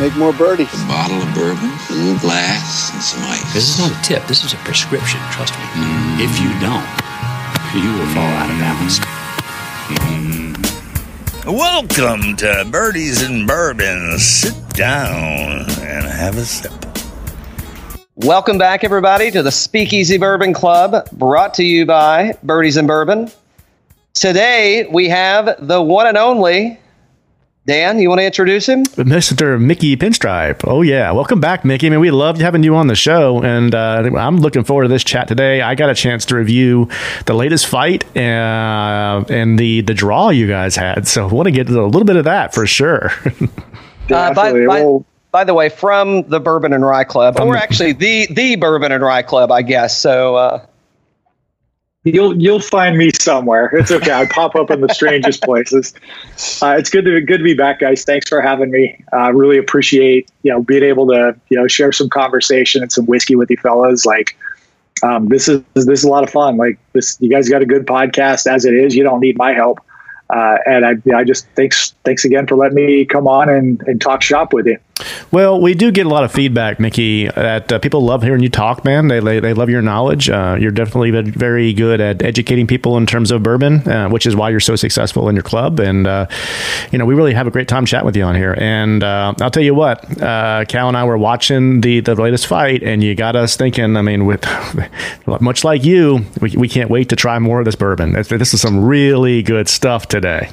make more birdies. A bottle of bourbon, a little glass, and some ice. This is not a tip. This is a prescription. Trust me. Mm. If you don't, you will fall out of balance. Mm. Welcome to Birdies and Bourbon. Sit down and have a sip. Welcome back, everybody, to the Speakeasy Bourbon Club, brought to you by Birdies and Bourbon. Today we have the one and only Dan, you want to introduce him? Mr. Mickey Pinstripe. Oh, yeah. Welcome back, Mickey. I mean, we loved having you on the show, and uh, I'm looking forward to this chat today. I got a chance to review the latest fight uh, and the, the draw you guys had. So I want to get a little bit of that for sure. uh, by, by, by, the way, from the Bourbon and Rye Club, or actually the, the Bourbon and Rye Club, I guess. So, uh, You'll you'll find me somewhere. It's okay. I pop up in the strangest places. Uh, it's good to good to be back, guys. Thanks for having me. Uh, really appreciate you know being able to you know share some conversation and some whiskey with you fellas. Like um, this is this is a lot of fun. Like this, you guys got a good podcast as it is. You don't need my help. Uh, and I, I just thanks thanks again for letting me come on and, and talk shop with you. Well, we do get a lot of feedback, Mickey. That uh, people love hearing you talk, man. They they, they love your knowledge. Uh, you're definitely very good at educating people in terms of bourbon, uh, which is why you're so successful in your club. And uh, you know, we really have a great time chatting with you on here. And uh, I'll tell you what, uh, Cal and I were watching the the latest fight, and you got us thinking. I mean, with much like you, we, we can't wait to try more of this bourbon. This is some really good stuff today.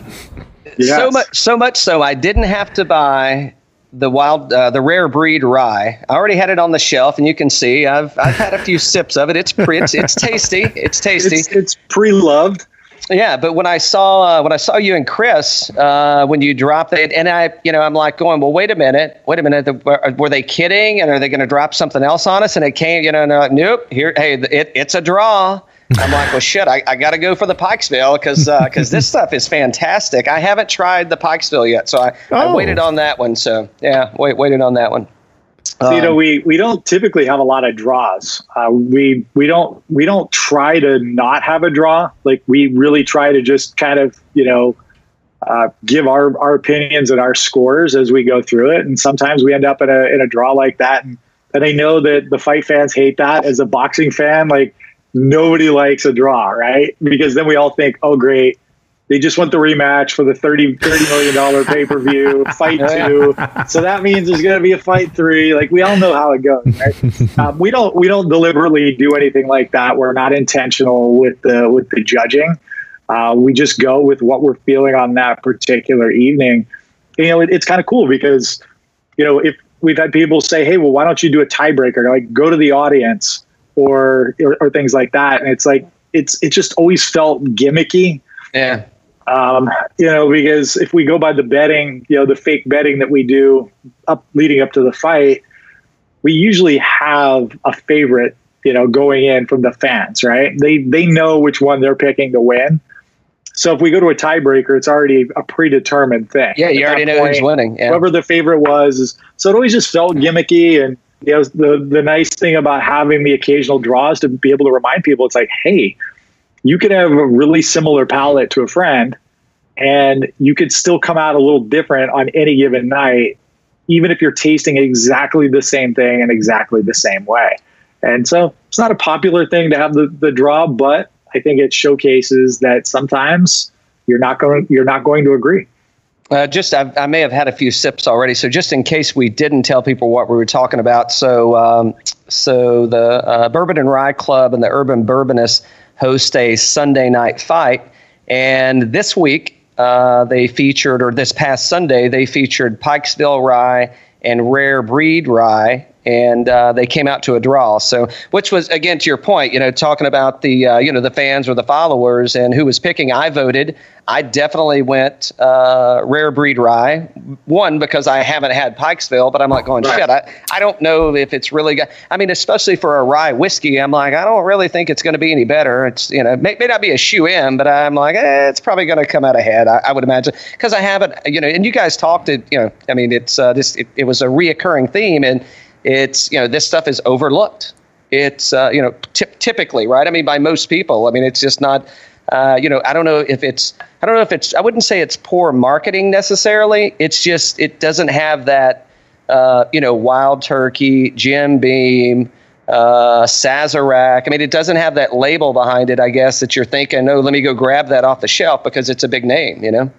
Yes. So much, so much so, I didn't have to buy the wild, uh, the rare breed rye. I already had it on the shelf, and you can see I've I've had a few sips of it. It's pre, it's, it's tasty. It's tasty. It's, it's pre-loved. Yeah, but when I saw uh, when I saw you and Chris uh, when you dropped it, and I, you know, I'm like going, well, wait a minute, wait a minute, the, were, were, they kidding? And are they going to drop something else on us? And it came, you know, and they're like, nope, here, hey, it, it's a draw. I'm like, well, shit, I, I got to go for the Pikesville because because uh, this stuff is fantastic. I haven't tried the Pikesville yet, so I, oh. I waited on that one. So yeah, wait, waited on that one. Um, you know, we we don't typically have a lot of draws. Uh, we we don't we don't try to not have a draw. Like we really try to just kind of you know uh, give our our opinions and our scores as we go through it. And sometimes we end up in a in a draw like that. And and I know that the fight fans hate that. As a boxing fan, like nobody likes a draw, right? Because then we all think, oh, great. They just want the rematch for the 30, $30 million pay per view, fight two. So that means there's going to be a fight three. Like we all know how it goes, right? Um, we don't we don't deliberately do anything like that. We're not intentional with the with the judging. Uh, we just go with what we're feeling on that particular evening. You know, it, it's kind of cool because you know if we've had people say, "Hey, well, why don't you do a tiebreaker?" Like, go to the audience or, or, or things like that. And it's like it's it just always felt gimmicky. Yeah. Um, you know, because if we go by the betting, you know, the fake betting that we do up leading up to the fight, we usually have a favorite, you know, going in from the fans, right? They they know which one they're picking to win. So if we go to a tiebreaker, it's already a predetermined thing. Yeah, you already know point, who's winning. Yeah. Whoever the favorite was, is, so it always just felt gimmicky and know, the the nice thing about having the occasional draws to be able to remind people, it's like, hey, you could have a really similar palette to a friend, and you could still come out a little different on any given night, even if you're tasting exactly the same thing in exactly the same way. And so it's not a popular thing to have the, the draw, but I think it showcases that sometimes you're not going you're not going to agree. Uh, just I, I, may have had a few sips already, so just in case we didn't tell people what we were talking about, so um, so the uh, Bourbon and Rye Club and the Urban Bourbonists host a Sunday night fight, and this week uh, they featured, or this past Sunday they featured Pikesville Rye and Rare Breed Rye, and uh, they came out to a draw. So, which was again to your point, you know, talking about the uh, you know the fans or the followers and who was picking. I voted. I definitely went uh, rare breed rye. One because I haven't had Pikesville, but I'm like going shit. I, I don't know if it's really. Got, I mean, especially for a rye whiskey, I'm like I don't really think it's going to be any better. It's you know may, may not be a shoe in, but I'm like eh, it's probably going to come out ahead. I, I would imagine because I haven't you know. And you guys talked it. You know, I mean, it's uh, this. It, it was a reoccurring theme and it's you know this stuff is overlooked. It's uh, you know t- typically right. I mean, by most people. I mean, it's just not. Uh, you know, I don't know if it's. I don't know if it's. I wouldn't say it's poor marketing necessarily. It's just it doesn't have that uh, you know, Wild Turkey, Jim Beam, uh, Sazerac. I mean, it doesn't have that label behind it, I guess, that you're thinking, oh, let me go grab that off the shelf because it's a big name, you know?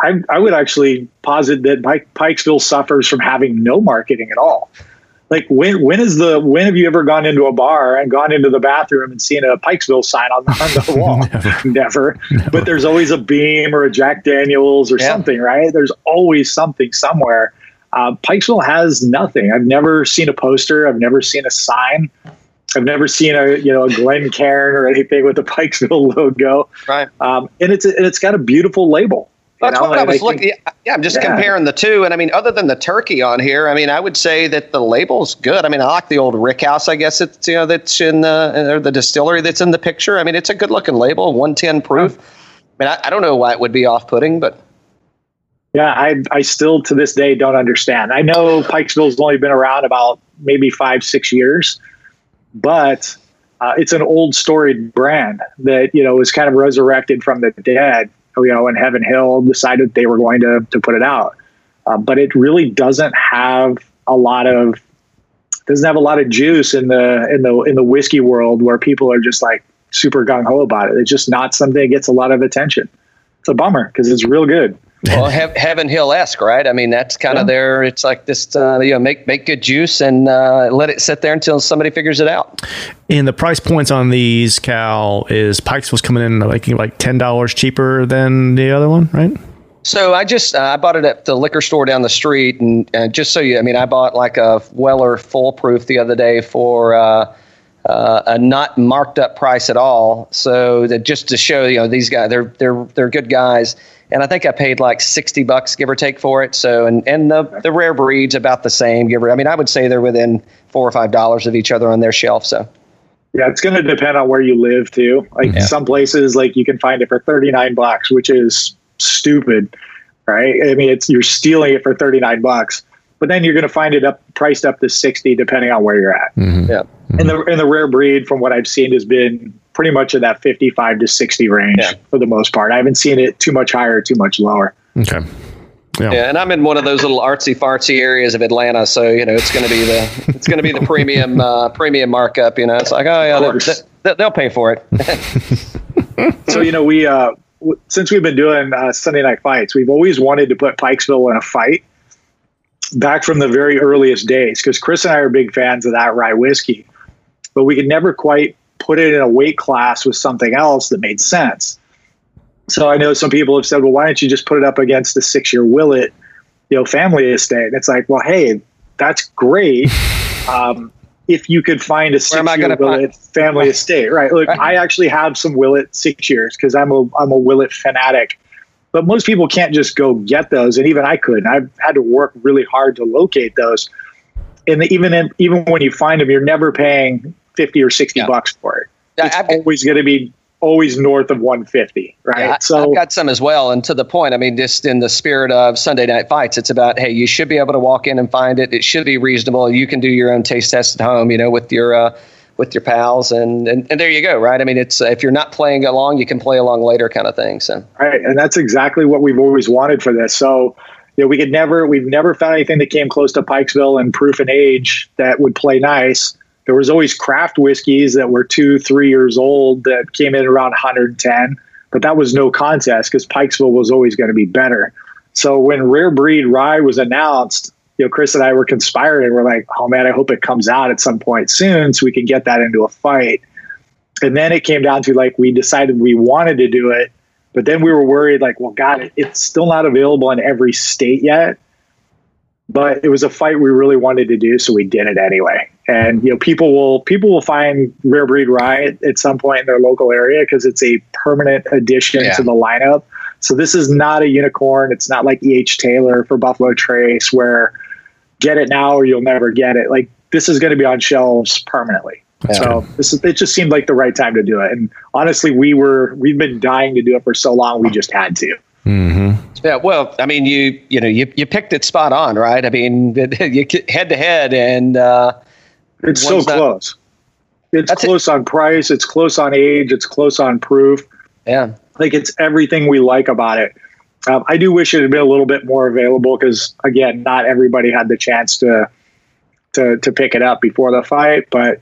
I, I would actually posit that Pike, Pikesville suffers from having no marketing at all. Like when when is the when have you ever gone into a bar and gone into the bathroom and seen a Pikesville sign on, on the wall? Never. Never. Never. But there's always a Beam or a Jack Daniels or yeah. something, right? There's always something somewhere. Uh, Pikesville has nothing. I've never seen a poster. I've never seen a sign. I've never seen a you know a Glencairn or anything with the Pikesville logo. Right. Um, and it's and it's got a beautiful label. That's know, what I was looking. Yeah, I'm just yeah. comparing the two, and I mean, other than the turkey on here, I mean, I would say that the label's good. I mean, I like the old Rick House. I guess it's you know that's in the or the distillery that's in the picture. I mean, it's a good looking label, 110 proof. I mean, I, I don't know why it would be off putting, but yeah, I I still to this day don't understand. I know Pikesville's only been around about maybe five six years, but uh, it's an old storied brand that you know was kind of resurrected from the dead you know, and Heaven Hill decided they were going to to put it out. Uh, but it really doesn't have a lot of doesn't have a lot of juice in the in the in the whiskey world where people are just like super gung ho about it. It's just not something that gets a lot of attention. It's a bummer because it's real good. Well, he- Heaven Hill esque, right? I mean, that's kind of yeah. their. It's like this, uh, you know, make make good juice and uh, let it sit there until somebody figures it out. And the price points on these, Cal, is Pikes was coming in like like ten dollars cheaper than the other one, right? So I just uh, I bought it at the liquor store down the street, and just so you, I mean, I bought like a Weller Full Proof the other day for. Uh, uh, a not marked up price at all. So that just to show you know these guys they're they're they're good guys and I think I paid like sixty bucks, give or take, for it. So, and and the the rare breeds about the same. Give or, I mean, I would say they're within four or five dollars of each other on their shelf. So, yeah, it's going to depend on where you live too. Like yeah. some places, like you can find it for thirty nine bucks, which is stupid, right? I mean, it's you're stealing it for thirty nine bucks, but then you're going to find it up priced up to sixty depending on where you're at. Mm-hmm. Yeah, mm-hmm. and the and the rare breed, from what I've seen, has been pretty much in that 55 to 60 range yeah. for the most part. I haven't seen it too much higher, too much lower. Okay. Yeah. yeah. and I'm in one of those little artsy fartsy areas of Atlanta, so you know it's going to be the it's going to be the premium uh, premium markup. You know, it's like oh yeah, they, will pay for it. so you know we uh, w- since we've been doing uh, Sunday night fights, we've always wanted to put Pikesville in a fight back from the very earliest days because Chris and I are big fans of that rye whiskey, but we could never quite put it in a weight class with something else that made sense. So I know some people have said, well, why don't you just put it up against the six year Willet, you know, family estate? And it's like, well, hey, that's great. Um, if you could find a six year Willet family estate, right? Look, I actually have some Willet six years because I'm a I'm a Willet fanatic. But most people can't just go get those, and even I couldn't. I've had to work really hard to locate those. And even in, even when you find them, you're never paying 50 or 60 yeah. bucks for it. It's I've, always going to be always north of 150, right? Yeah, so I've got some as well. And to the point, I mean, just in the spirit of Sunday night fights, it's about, hey, you should be able to walk in and find it. It should be reasonable. You can do your own taste test at home, you know, with your, uh, with your pals and, and, and there you go right? I mean it's if you're not playing along you can play along later kind of thing so. Right and that's exactly what we've always wanted for this. So you know, we could never we've never found anything that came close to pikesville and proof and age that would play nice. There was always craft whiskeys that were two, three years old that came in around 110, but that was no contest because Pikesville was always going to be better. So when Rare Breed Rye was announced, you know, Chris and I were conspiring. We're like, oh man, I hope it comes out at some point soon so we can get that into a fight. And then it came down to like we decided we wanted to do it, but then we were worried like, well, God, it's still not available in every state yet but it was a fight we really wanted to do, so we did it anyway. And you know, people will people will find Rare Breed Rye at some point in their local area because it's a permanent addition yeah. to the lineup. So this is not a unicorn. It's not like E.H. Taylor for Buffalo Trace, where get it now or you'll never get it. Like this is going to be on shelves permanently. Yeah. So this is, it just seemed like the right time to do it. And honestly, we were we've been dying to do it for so long. We just had to. Mm-hmm. Yeah, well, I mean, you you know, you, you picked it spot on, right? I mean, you head to head, and uh, it's so not, close. It's close it. on price. It's close on age. It's close on proof. Yeah, like it's everything we like about it. Um, I do wish it had been a little bit more available because, again, not everybody had the chance to to to pick it up before the fight. But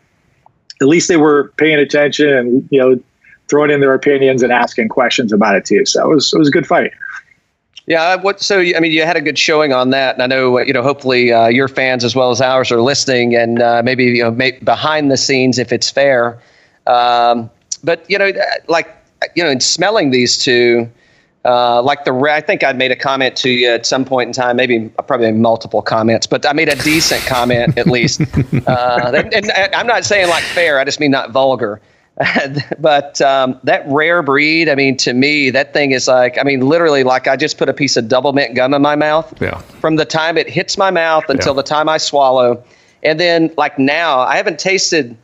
at least they were paying attention and you know throwing in their opinions and asking questions about it too. So it was it was a good fight. Yeah, what? So I mean, you had a good showing on that, and I know you know. Hopefully, uh, your fans as well as ours are listening, and uh, maybe you know, may, behind the scenes, if it's fair. Um, but you know, like you know, in smelling these two, uh, like the I think I made a comment to you at some point in time, maybe probably multiple comments, but I made a decent comment at least. Uh, and, and I'm not saying like fair, I just mean not vulgar. but um, that rare breed, I mean, to me, that thing is like, I mean, literally, like I just put a piece of Doublemint gum in my mouth. Yeah. From the time it hits my mouth until Yeah. the time I swallow, and then like now, I haven't tasted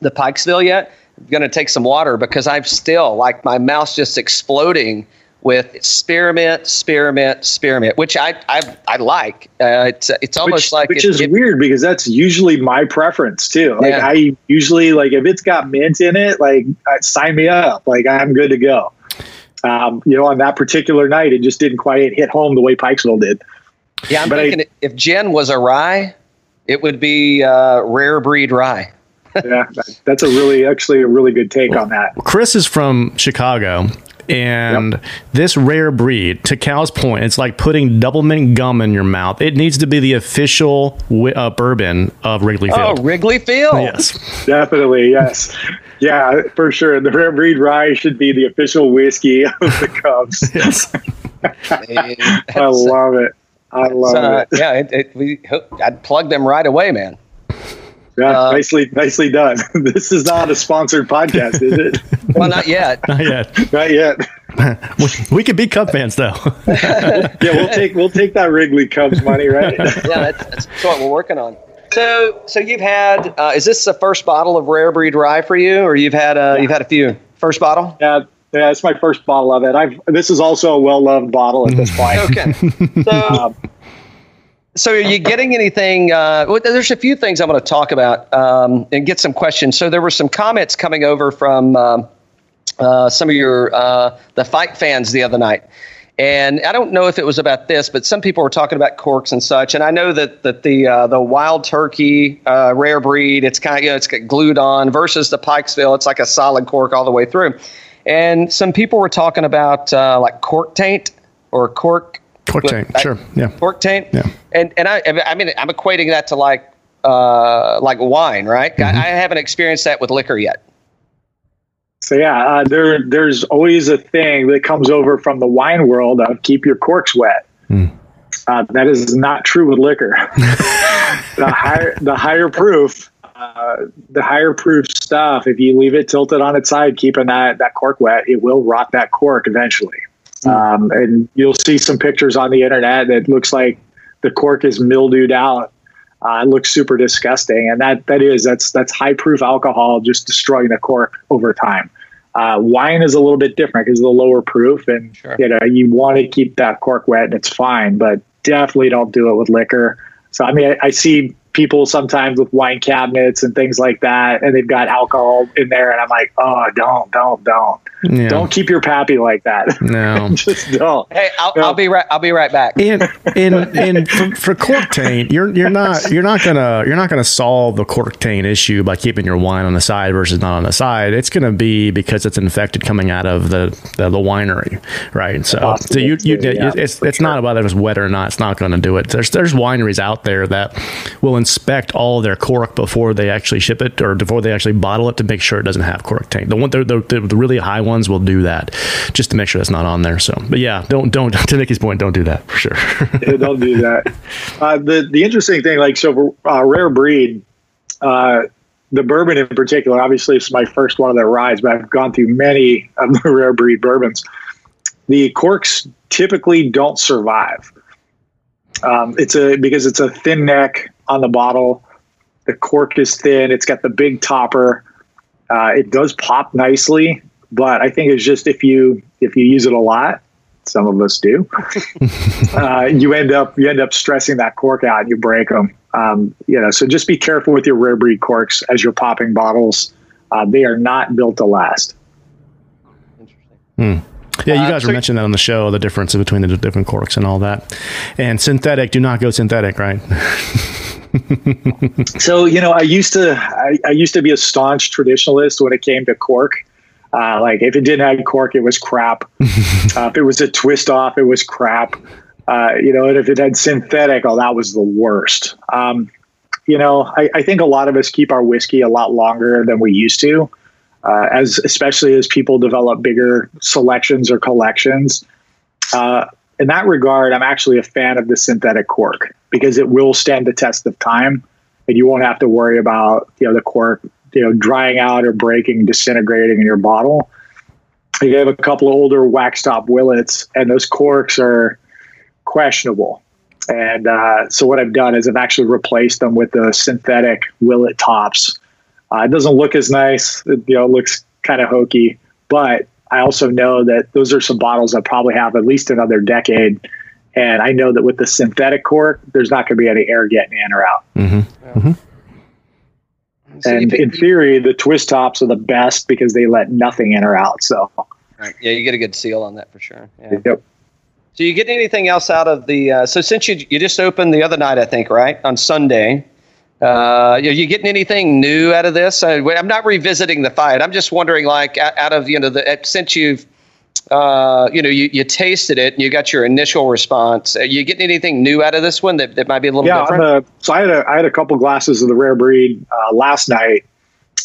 the Pikesville yet. I'm gonna take some water because I'm still like my mouth's just exploding with spearmint, spearmint, spearmint, which I I, I like. Uh, it's it's almost which, like which it- is it- weird because that's usually my preference too. Like Yeah. I usually like if it's got mint in it, like uh, sign me up. Like I'm good to go. Um, you know, on that particular night, it just didn't quite hit home the way Pikesville did. Yeah, I'm But I- thinking if Jen was a rye, it would be uh, rare breed rye. Yeah, that's a really actually a really good take on that. Chris is from Chicago, and this rare breed, to Cal's point, it's like putting Doublemint gum in your mouth. It needs to be the official wi- uh, bourbon of Wrigley Field. Oh, Field. Wrigley Field. yes. Definitely, yes. Yeah, for sure. The rare breed rye should be the official whiskey of the Cubs. Yes. I love it. I love Uh, it. yeah, it, it, we, I'd plug them right away, man. Yeah, uh, nicely, nicely done. this is not a sponsored podcast, is it? Well, not yet. Not yet. not yet. we, we could be Cub fans, though. Yeah, we'll take we'll take that Wrigley Cubs money, right? yeah, that's, that's what we're working on. So, so you've had. Uh, is this the first bottle of rare breed rye for you, or you've had? Uh, You've had a few. First bottle. yeah, yeah, it's my first bottle of it. I've this is also a well loved bottle at this point. Okay. So, Um, so are you getting anything? Uh, well, there's a few things I want to talk about um, and get some questions. So there were some comments coming over from um, uh, some of your uh, the fight fans the other night. And I don't know if it was about this, but some people were talking about corks and such. And I know that that the uh, the wild turkey uh, rare breed, it's kind of you know, it's glued on versus the Pikesville, it's like a solid cork all the way through. And some people were talking about uh, like cork taint or cork Cork taint, sure, yeah. cork taint. Yeah. And and I I mean I'm equating that to like uh like wine, right? Mm-hmm. I, I haven't experienced that with liquor yet. so yeah, uh, there there's always a thing that comes over from the wine world of keep your corks wet. Hmm. Uh, that is not true with liquor. the higher the higher proof, uh, the higher proof stuff. If you leave it tilted on its side, keeping that that cork wet, it will rot that cork eventually. Um, and you'll see some pictures on the internet that looks like the cork is mildewed out. Uh, it looks super disgusting, and that that is that's that's high proof alcohol just destroying the cork over time. Uh, wine is a little bit different because of the lower proof, and Sure. you know you want to keep that cork wet, and it's fine, but definitely don't do it with liquor. So I mean, I, I see people sometimes with wine cabinets and things like that, and they've got alcohol in there, and I'm like, oh, don't, don't, don't, Yeah. don't keep your pappy like that. No. just don't. Hey, I'll, Yeah. I'll be right. I'll be right back. in in in for, for cork taint, you're you're not you're not gonna you're not gonna solve the cork taint issue by keeping your wine on the side versus not on the side. It's gonna be because it's infected coming out of the the, the winery, right? So so you you too, yeah, it's it's not about if it's wet or not. It's not going to do it. There's there's wineries out there that will inspect all their cork before they actually ship it or before they actually bottle it to make sure it doesn't have cork taint. The one the, the, the really high ones will do that just to make sure that's not on there. So, but yeah, don't don't to Mickey's point, don't do that for sure. Yeah, don't do that. Uh, the the interesting thing, like so, for uh, rare breed, uh, the bourbon in particular. Obviously, it's my first one of their rides, but I've gone through many of the rare breed bourbons. The corks typically don't survive. Um, it's a because it's a thin neck on the bottle. The cork is thin. It's got the big topper. Uh, it does pop nicely, but I think it's just if you if you use it a lot, some of us do uh, you end up you end up stressing that cork out and you break them. Um, you know, so just be careful with your rare breed corks as you're popping bottles. Uh, they are not built to last. Yeah, Yeah, you Uh, guys so- were mentioning that on the show, the difference between the different corks and all that. And synthetic, do not go synthetic, right? So you know, I used to I, I used to be a staunch traditionalist when it came to cork. Uh, like if it didn't have cork, it was crap. uh, if it was a twist off, it was crap. Uh, you know, and if it had synthetic, oh, that was the worst. Um, you know, I, I think a lot of us keep our whiskey a lot longer than we used to, uh, as especially as people develop bigger selections or collections. Uh, in that regard, I'm actually a fan of the synthetic cork because it will stand the test of time, and you won't have to worry about you know the cork you know drying out or breaking, disintegrating in your bottle. You have a couple of older wax top willets, and those corks are questionable. And uh, so what I've done is I've actually replaced them with the synthetic willet tops. Uh, it doesn't look as nice, it, you know, it looks kind of hokey, but I also know that those are some bottles that probably have at least another decade. And I know that with the synthetic cork, there's not going to be any air getting in or out. So and pick- in theory, the twist tops are the best because they let nothing in or out. So, right. yeah, you get a good seal on that for sure. Yeah. yep. So you get anything else out of the? Uh, so since you you just opened the other night, I think, right on Sunday. Uh, you, you getting anything new out of this? I, I'm not revisiting the fight. I'm just wondering, like, out out of you know, the since you've, uh, you know, you, you tasted it and you got your initial response. Are you getting anything new out of this one that, that might be a little yeah, different? I'm so I had a I had a couple glasses of the rare breed uh, last night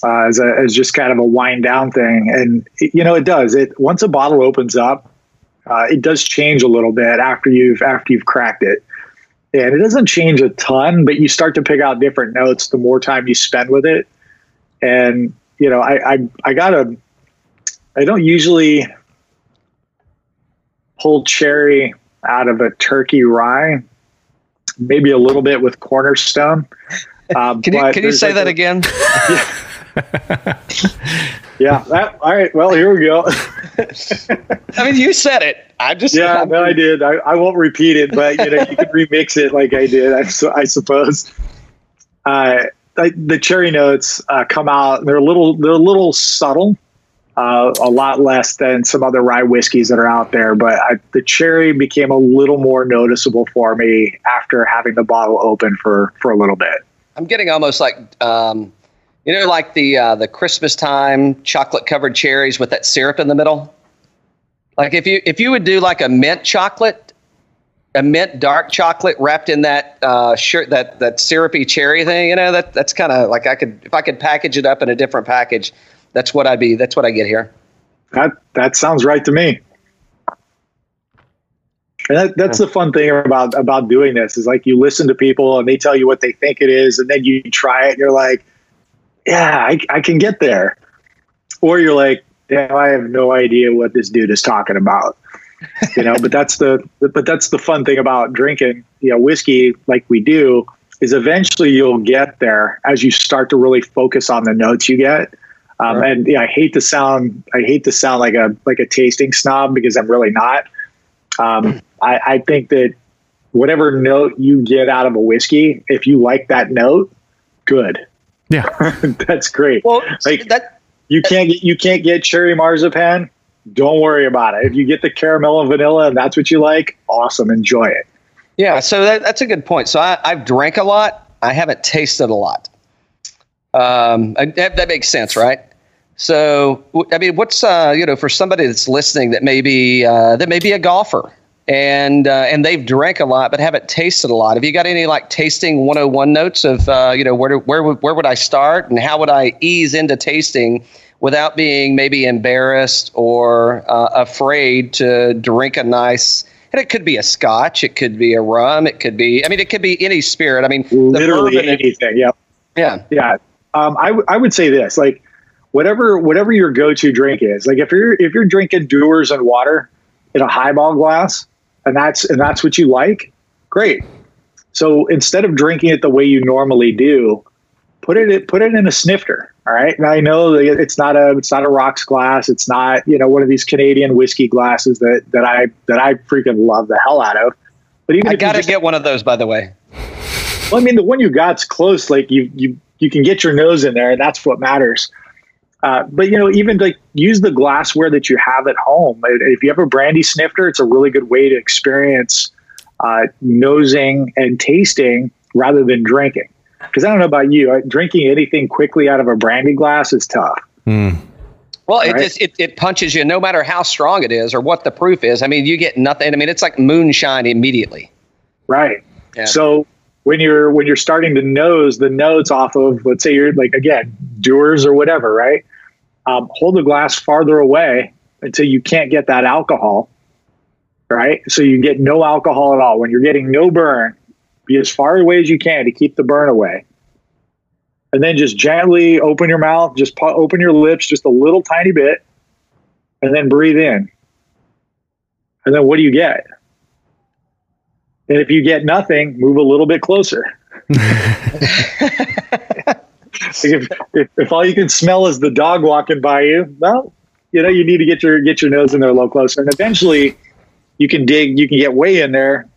uh, as a, as just kind of a wind down thing, and it, you know it does it once a bottle opens up, uh, it does change a little bit after you've after you've cracked it, and it doesn't change a ton, but you start to pick out different notes the more time you spend with it, and you know I I, I got a I don't usually pull cherry out of a turkey rye maybe a little bit with cornerstone. Um, can you can you say like that a- again? Yeah. That, all right. Well, here we go. I mean, you said it. I just yeah. No, I did. I, I won't repeat it, but you know, you can remix it like I did. I, so, I suppose. Uh, I, the cherry notes uh, come out. They're a little. They're a little subtle. Uh, a lot less than some other rye whiskeys that are out there, but I, the cherry became a little more noticeable for me after having the bottle open for for a little bit. I'm getting almost like um, you know, like the uh, the Christmas time chocolate covered cherries with that syrup in the middle. Like if you if you would do like a mint chocolate, a mint dark chocolate wrapped in that uh, shirt that that syrupy cherry thing, you know, that that's kind of like I could if I could package it up in a different package, that's what I'd be. That's what I get here. That that sounds right to me. And that, that's the fun thing about about doing this is like you listen to people and they tell you what they think it is, and then you try it and you're like, yeah, I, I can get there. Or you're like, damn, I have no idea what this dude is talking about. You know, but that's the but that's the fun thing about drinking, you know, whiskey like we do is eventually you'll get there as you start to really focus on the notes you get. Um, And yeah, I hate to sound I hate to sound like a like a tasting snob because I'm really not. Um, I, I think that whatever note you get out of a whiskey, if you like that note, good. Yeah. That's great. Well, Like- that You can't get you can't get cherry marzipan. Don't worry about it. If you get the caramel and vanilla and that's what you like, awesome. Enjoy it. Yeah, so that, that's a good point. So I, I've drank a lot. I haven't tasted a lot. Um, that, that makes sense, right? So I mean, what's uh, you know for somebody that's listening that may be uh, that may be a golfer and uh, and they've drank a lot but haven't tasted a lot. Have you got any like tasting 101 notes of uh, you know where do, where would, where would I start and how would I ease into tasting without being maybe embarrassed or uh, afraid to drink a nice and it could be a scotch, it could be a rum, it could be I mean it could be any spirit. I mean Literally anything. Yep. yeah. Yeah. Um, I, w- I would say this, like whatever, whatever your go-to drink is, like if you're, if you're drinking Dewar's and water in a highball glass and that's, and that's what you like, great. So instead of drinking it the way you normally do, put it, put it in a snifter. All right. And I know it's not a, it's not a rocks glass. It's not, you know, one of these Canadian whiskey glasses that, that I, that I freaking love the hell out of. But even I if you got to just- get one of those by the way. well, I mean, the one you got's close. Like you, you, you can get your nose in there, and that's what matters. Uh, but you know, even like use the glassware that you have at home. If you have a brandy snifter, it's a really good way to experience uh, nosing and tasting rather than drinking. Because I don't know about you, uh, drinking anything quickly out of a brandy glass is tough. Mm. Well, it Right. just it, it punches you no matter how strong it is or what the proof is. I mean, you get nothing. I mean, it's like moonshine immediately. Right. Yeah. So when you're when you're starting to nose the notes off of, let's say you're like again Dewar's or whatever, right? Um, hold the glass farther away until you can't get that alcohol, right? So you get no alcohol at all. When you're getting no burn, be as far away as you can to keep the burn away. And then just gently open your mouth, just open your lips just a little tiny bit, and then breathe in. And then what do you get? And if you get nothing, move a little bit closer. if, if, if all you can smell is the dog walking by you, well, you know, you need to get your get your nose in there a little closer. And eventually you can dig, you can get way in there.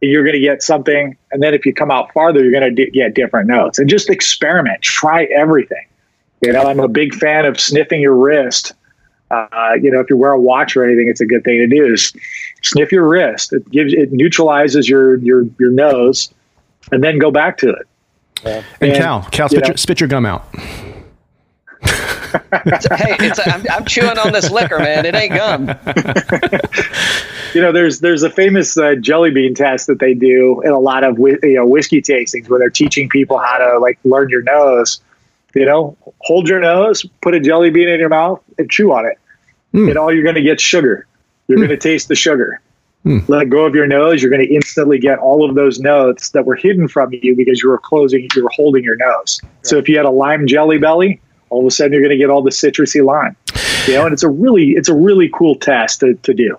and You're going to get something. And then if you come out farther, you're going to get different notes. And just experiment, try everything. You know, I'm a big fan of sniffing your wrist. Uh, you know, if you wear a watch or anything, it's a good thing to do. Is sniff your wrist. It gives it neutralizes your your your nose, and then go back to it. And, And, Cal, Cal, you spit, know- your, spit your gum out. hey, it's I'm, I'm chewing on this liquor, man. It ain't gum. You know, there's there's a famous uh, jelly bean test that they do in a lot of whi- you know whiskey tastings where they're teaching people how to like learn your nose. You know, hold your nose, put a jelly bean in your mouth, and chew on it. And all you're going to get sugar. You're going to taste the sugar. Let go of your nose. You're going to instantly get all of those notes that were hidden from you because you were closing, you were holding your nose. So if you had a lime jelly belly, all of a sudden you're going to get all the citrusy lime. You know, and it's a really, it's a really cool test to, to do.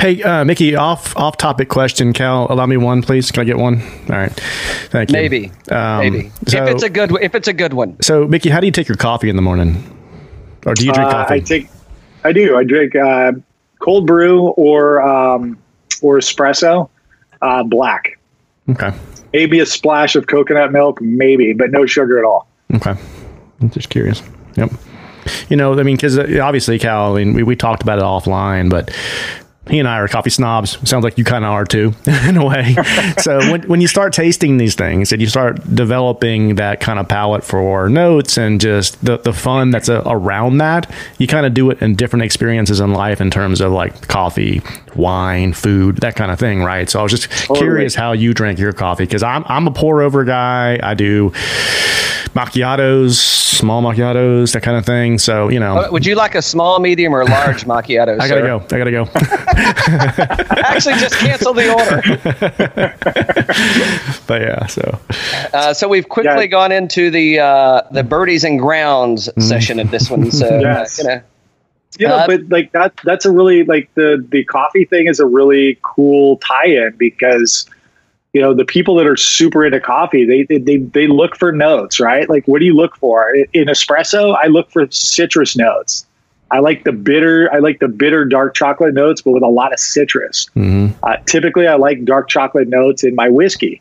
Hey, uh, Mickey, off off topic question. Cal, allow me one, please. Can I get one? All right, thank you. Maybe, Um, maybe. So, if it's a good, if it's a good one. so, Mickey, how do you take your coffee in the morning, or do you drink Uh, coffee? I take, I do. I drink uh, cold brew or um, or espresso, uh, black. okay, Maybe a splash of coconut milk, maybe, but no sugar at all. okay. I'm just curious. Yep. You know, I mean, because obviously, Cal, I mean, we, we talked about it offline, but he and I are coffee snobs. Sounds like you kind of are too, in a way. so when, when you start tasting these things and you start developing that kind of palate for notes and just the, the fun that's a, around that, you kind of do it in different experiences in life in terms of like coffee, wine, food, that kind of thing, right? So I was just curious how you drink your coffee because I'm, I'm a pour over guy. I do macchiatos, small macchiatos, that kind of thing. So, you know. Uh, Would you like a small, medium, or large macchiato? I gotta go. I gotta go. Actually, just cancel the order. but yeah, so Uh, so we've quickly Yeah. gone into the uh, the birdies and grounds session of this one. So Yes. uh, you know, You know, Uh, but like that that's a really like the the coffee thing is a really cool tie-in because you know the people that are super into coffee they they they, they look for notes right like what do you look for in, in espresso i look for citrus notes i like the bitter i like the bitter dark chocolate notes but with a lot of citrus. Uh, typically i like dark chocolate notes in my whiskey.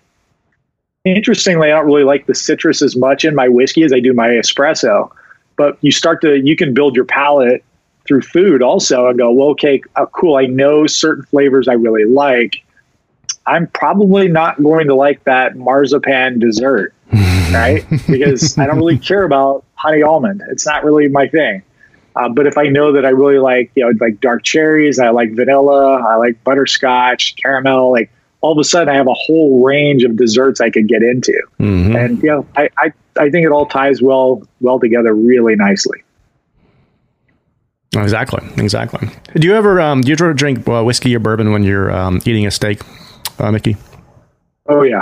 Interestingly i don't really like the citrus as much in my whiskey as i do my espresso but you start to you can build your palate through food also and go well okay uh, cool i know certain flavors i really like. I'm probably not going to like that marzipan dessert right? Because i don't really care about honey almond. It's not really my thing uh, but if i know that i really like you know like dark cherries i like vanilla i like butterscotch caramel like all of a sudden i have a whole range of desserts i could get into and you know I, I i think it all ties well well together really nicely exactly, exactly. Do you ever um, do you ever drink uh, whiskey or bourbon when you're um, eating a steak, uh, Mickey? oh yeah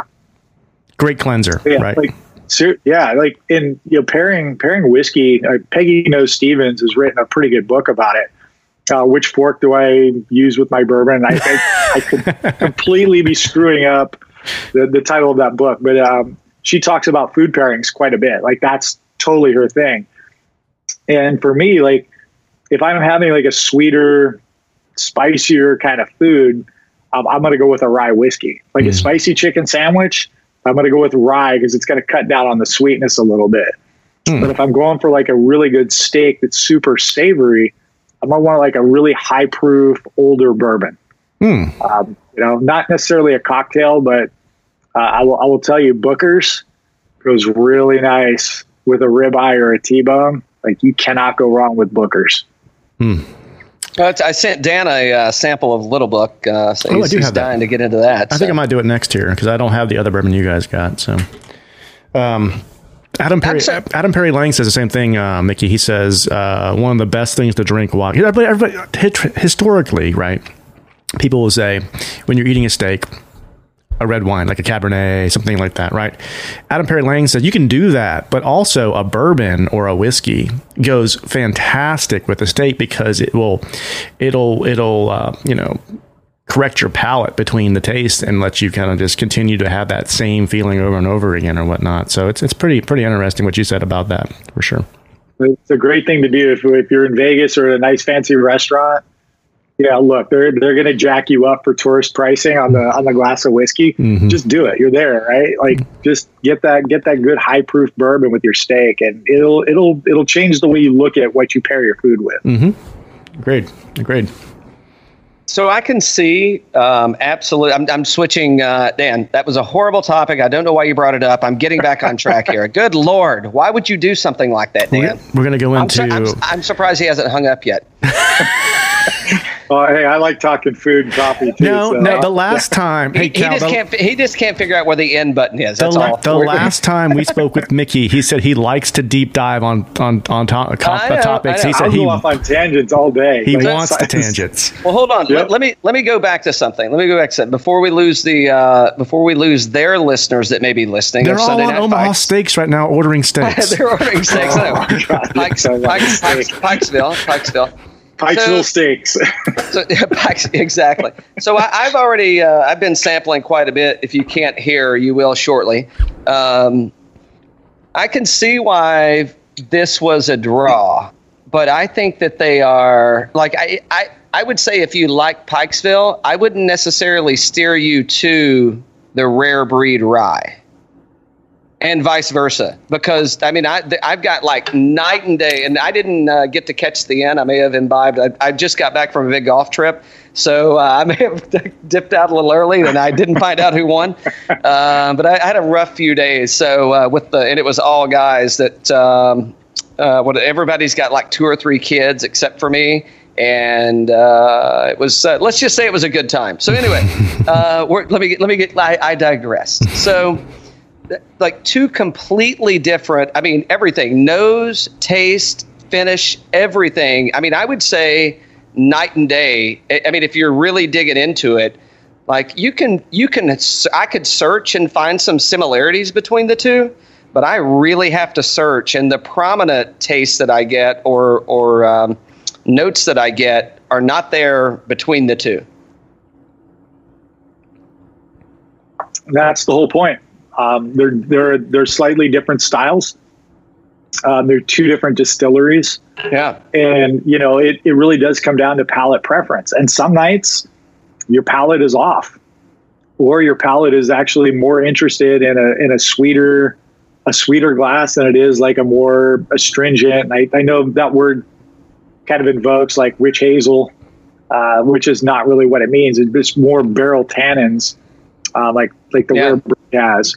Great cleanser, Yeah, right? like ser- yeah, like in you know pairing pairing whiskey. Uh, Peggy Noe Stevens has written a pretty good book about it. Uh, which fork do I use with my bourbon? I think I could completely be screwing up the, the title of that book, but um, she talks about food pairings quite a bit. Like that's totally her thing. And for me, like if I'm having like a sweeter, spicier kind of food, um, I'm going to go with a rye whiskey. Like a spicy chicken sandwich, I'm going to go with rye because it's going to cut down on the sweetness a little bit. But if I'm going for like a really good steak that's super savory, I'm gonna want like a really high proof older bourbon. Um, you know, not necessarily a cocktail, but uh, I will I will tell you, Booker's goes really nice with a ribeye or a T-bone. Like you cannot go wrong with Booker's. But I sent Dan a uh, sample of Little Book, uh, so Oh, I he's, do he's have that. dying to get into that. I think. I might do it next year because I don't have the other bourbon you guys got. So, um, Adam Perry, Adam Perry Lang says the same thing. Uh, Mickey, he says uh, one of the best things to drink while everybody, everybody historically, right? People will say when you're eating a steak, a red wine like a Cabernet, something like that, right? Adam Perry Lang said you can do that, but also a bourbon or a whiskey goes fantastic with a steak because it will, it'll, it'll, uh, you know, correct your palate between the taste and let you kind of just continue to have that same feeling over and over again or whatnot. So it's it's pretty pretty interesting what you said about that for sure. It's a great thing to do if, if you're in Vegas or a nice fancy restaurant. Yeah, look, they're they're gonna jack you up for tourist pricing on the on the glass of whiskey. Just do it. You're there, right? Like just get that get that good high proof bourbon with your steak, and it'll it'll it'll change the way you look at what you pair your food with. Agreed. Agreed. So I can see um, absolutely. I'm, I'm switching, uh, Dan. That was a horrible topic. I don't know why you brought it up. I'm getting back on track here. Good lord, why would you do something like that, We're, Dan? we're gonna go I'm, into I'm, I'm surprised he hasn't hung up yet. Oh, hey, I like talking food and coffee too. no so- no the last time. He, Hey, he Cal, just the- can't he just can't figure out where the end button is. The, That's la- all. the last time we spoke with Mickey, he said he likes to deep dive on on on to- I know, topics. He said I'll he go off on tangents all day. he Like, wants the tangents. Well, hold on. Yep. Let, let me let me go back to something. Let me go back to something before we lose the uh, before we lose their listeners that may be listening. They're all Sunday on Night Omaha Fights. Steaks right now, ordering steaks. They're ordering steaks. I know. God, Pikes, so much Pikes, Pikes. Pikesville, Pikesville. Pikesville So- steaks. So, Pikes, exactly. So I, I've already uh, I've been sampling quite a bit. If you can't hear, you will shortly. Um, I can see why this was a draw, but I think that they are like I I, I would say if you like Pikesville, I wouldn't necessarily steer you to the rare breed rye. And vice versa, because I mean, I I've got like night and day, and I didn't uh, get to catch the end. I may have imbibed. I, I just got back from a big golf trip, so uh, I may have dipped out a little early, and I didn't find out who won. Uh, but I, I had a rough few days. So uh, with the and it was all guys that um, uh, what everybody's got like two or three kids except for me. And uh, it was uh, let's just say it was a good time. So anyway, uh, we're, let me get, let me get I, I digress. So like two completely different i mean everything. Nose taste finish everything. I mean i would say night and day. I mean if you're really digging into it like you can you can i could search and find some similarities between the two but i really have to search and the prominent tastes that i get or or um, notes that i get are not there between the two. That's the whole point. Um, they're they're they're slightly different styles. Um, they're two different distilleries, yeah and you know it, it really does come down to palate preference. And some nights your palate is off, or your palate is actually more interested in a in a sweeter a sweeter glass than it is like a more astringent. I, I know that word kind of invokes like witch hazel, uh, which is not really what it means. It's more barrel tannins, uh, like like the Yeah. breed has.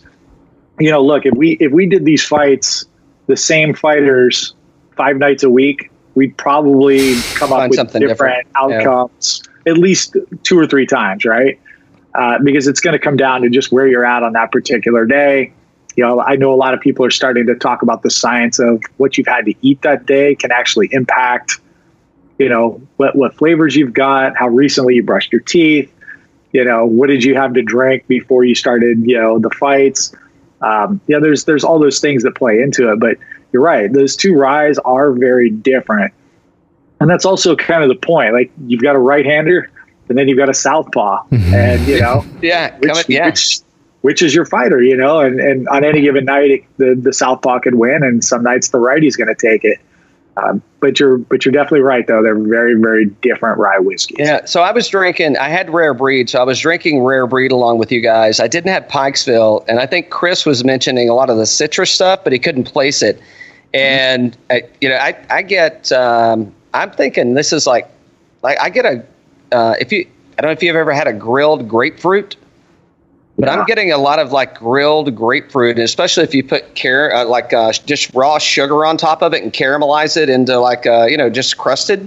You know, look if we if we did these fights, the same fighters five nights a week, we'd probably come up with different, different. Yeah. outcomes at least two or three times, right? Uh, because it's going to come down to just where you're at on that particular day. You know, I know a lot of people are starting to talk about the science of what you've had to eat that day can actually impact, you know, what, what flavors you've got, how recently you brushed your teeth, you know, what did you have to drink before you started, you know, the fights. Um, yeah, there's there's all those things that play into it, but you're right. Those two ryes are very different, and that's also kind of the point. Like you've got a right-hander, and then you've got a southpaw, and you know, yeah which, coming, yeah which which is your fighter, you know, and, and on any given night it, the the southpaw could win, and some nights the righty's going to take it. But you're but you're definitely right though. They're very very different rye whiskeys. Yeah, so I was drinking. I had rare breed, so I was drinking rare breed along with you guys. I didn't have Pikesville, and I think Chris was mentioning a lot of the citrus stuff, but he couldn't place it. and I, you know, I I get um, I'm thinking this is like like I get a uh, if you I don't know if you've ever had a grilled grapefruit. But I'm getting a lot of like grilled grapefruit, and especially if you put car- uh, like uh, just raw sugar on top of it and caramelize it into like uh, you know just crusted.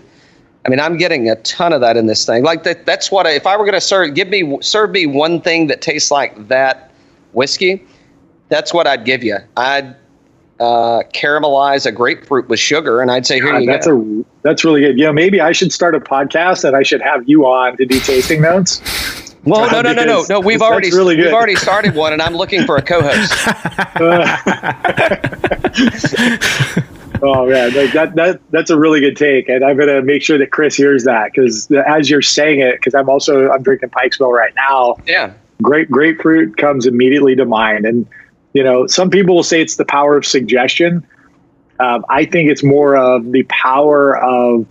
I mean, I'm getting a ton of that in this thing. Like that. That's what I, if I were going to serve, give me serve me one thing that tastes like that whiskey. That's what I'd give you. I'd uh, caramelize a grapefruit with sugar, and I'd say, "Here God, you that's go." a that's really good. You know, maybe I should start a podcast and I should have you on to do tasting notes. Well, no, no, no, no, no. We've already really we've already started one, and I'm looking for a co-host. Oh man, like that that that's a really good take, and I'm gonna make sure that Chris hears that because as you're saying it, because I'm also I'm drinking Pikesville right now. yeah, Grape grapefruit comes immediately to mind, and you know some people will say it's the power of suggestion. Um, I think it's more of the power of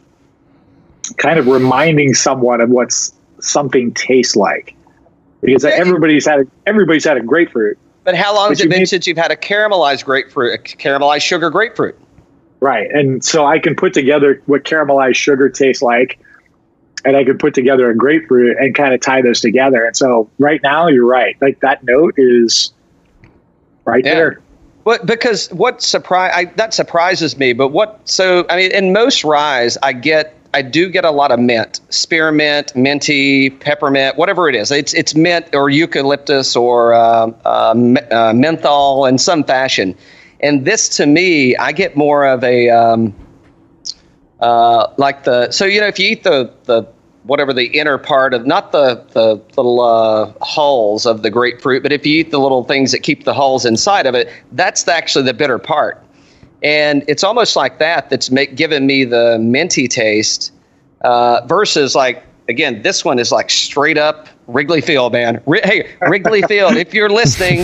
kind of reminding someone of what something tastes like, because Yeah. everybody's had a, everybody's had a grapefruit. but how long But has it been need- since you've had a caramelized grapefruit, a caramelized sugar grapefruit? Right. And so I can put together what caramelized sugar tastes like, and I can put together a grapefruit and kind of tie those together. And so right now, you're right. Like that note is right Yeah. there. But because what surprise that surprises me, but what so I mean in most ryes I get I do get a lot of mint, spearmint, minty, peppermint, whatever it is. It's it's mint or eucalyptus or uh, uh, menthol in some fashion. And this to me, I get more of a um, uh, like the so you know if you eat the the whatever the inner part of not the the little uh, hulls of the grapefruit, but if you eat the little things that keep the hulls inside of it, that's actually the bitter part. And it's almost like that that's make, giving me the minty taste uh, versus like again this one is like straight up Wrigley Field, man. Ri- hey, Wrigley Field, if you're listening,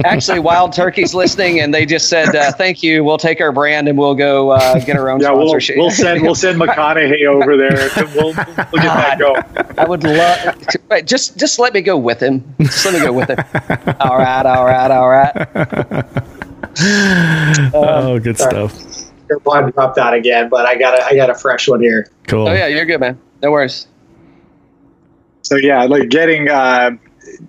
actually Wild Turkey's listening, and they just said uh, thank you. We'll take our brand and we'll go uh, get our own Yeah, we'll, sponsorship. we'll send we'll send McConaughey over there. We'll, we'll get that going. I would love. Just just let me go with him. Just let me go with him. All right, all right, all right. oh, good stuff. Your blood dropped out again, but I got a I got a fresh one here. Cool. Oh yeah, you're good, man. No worries. So yeah, like getting uh,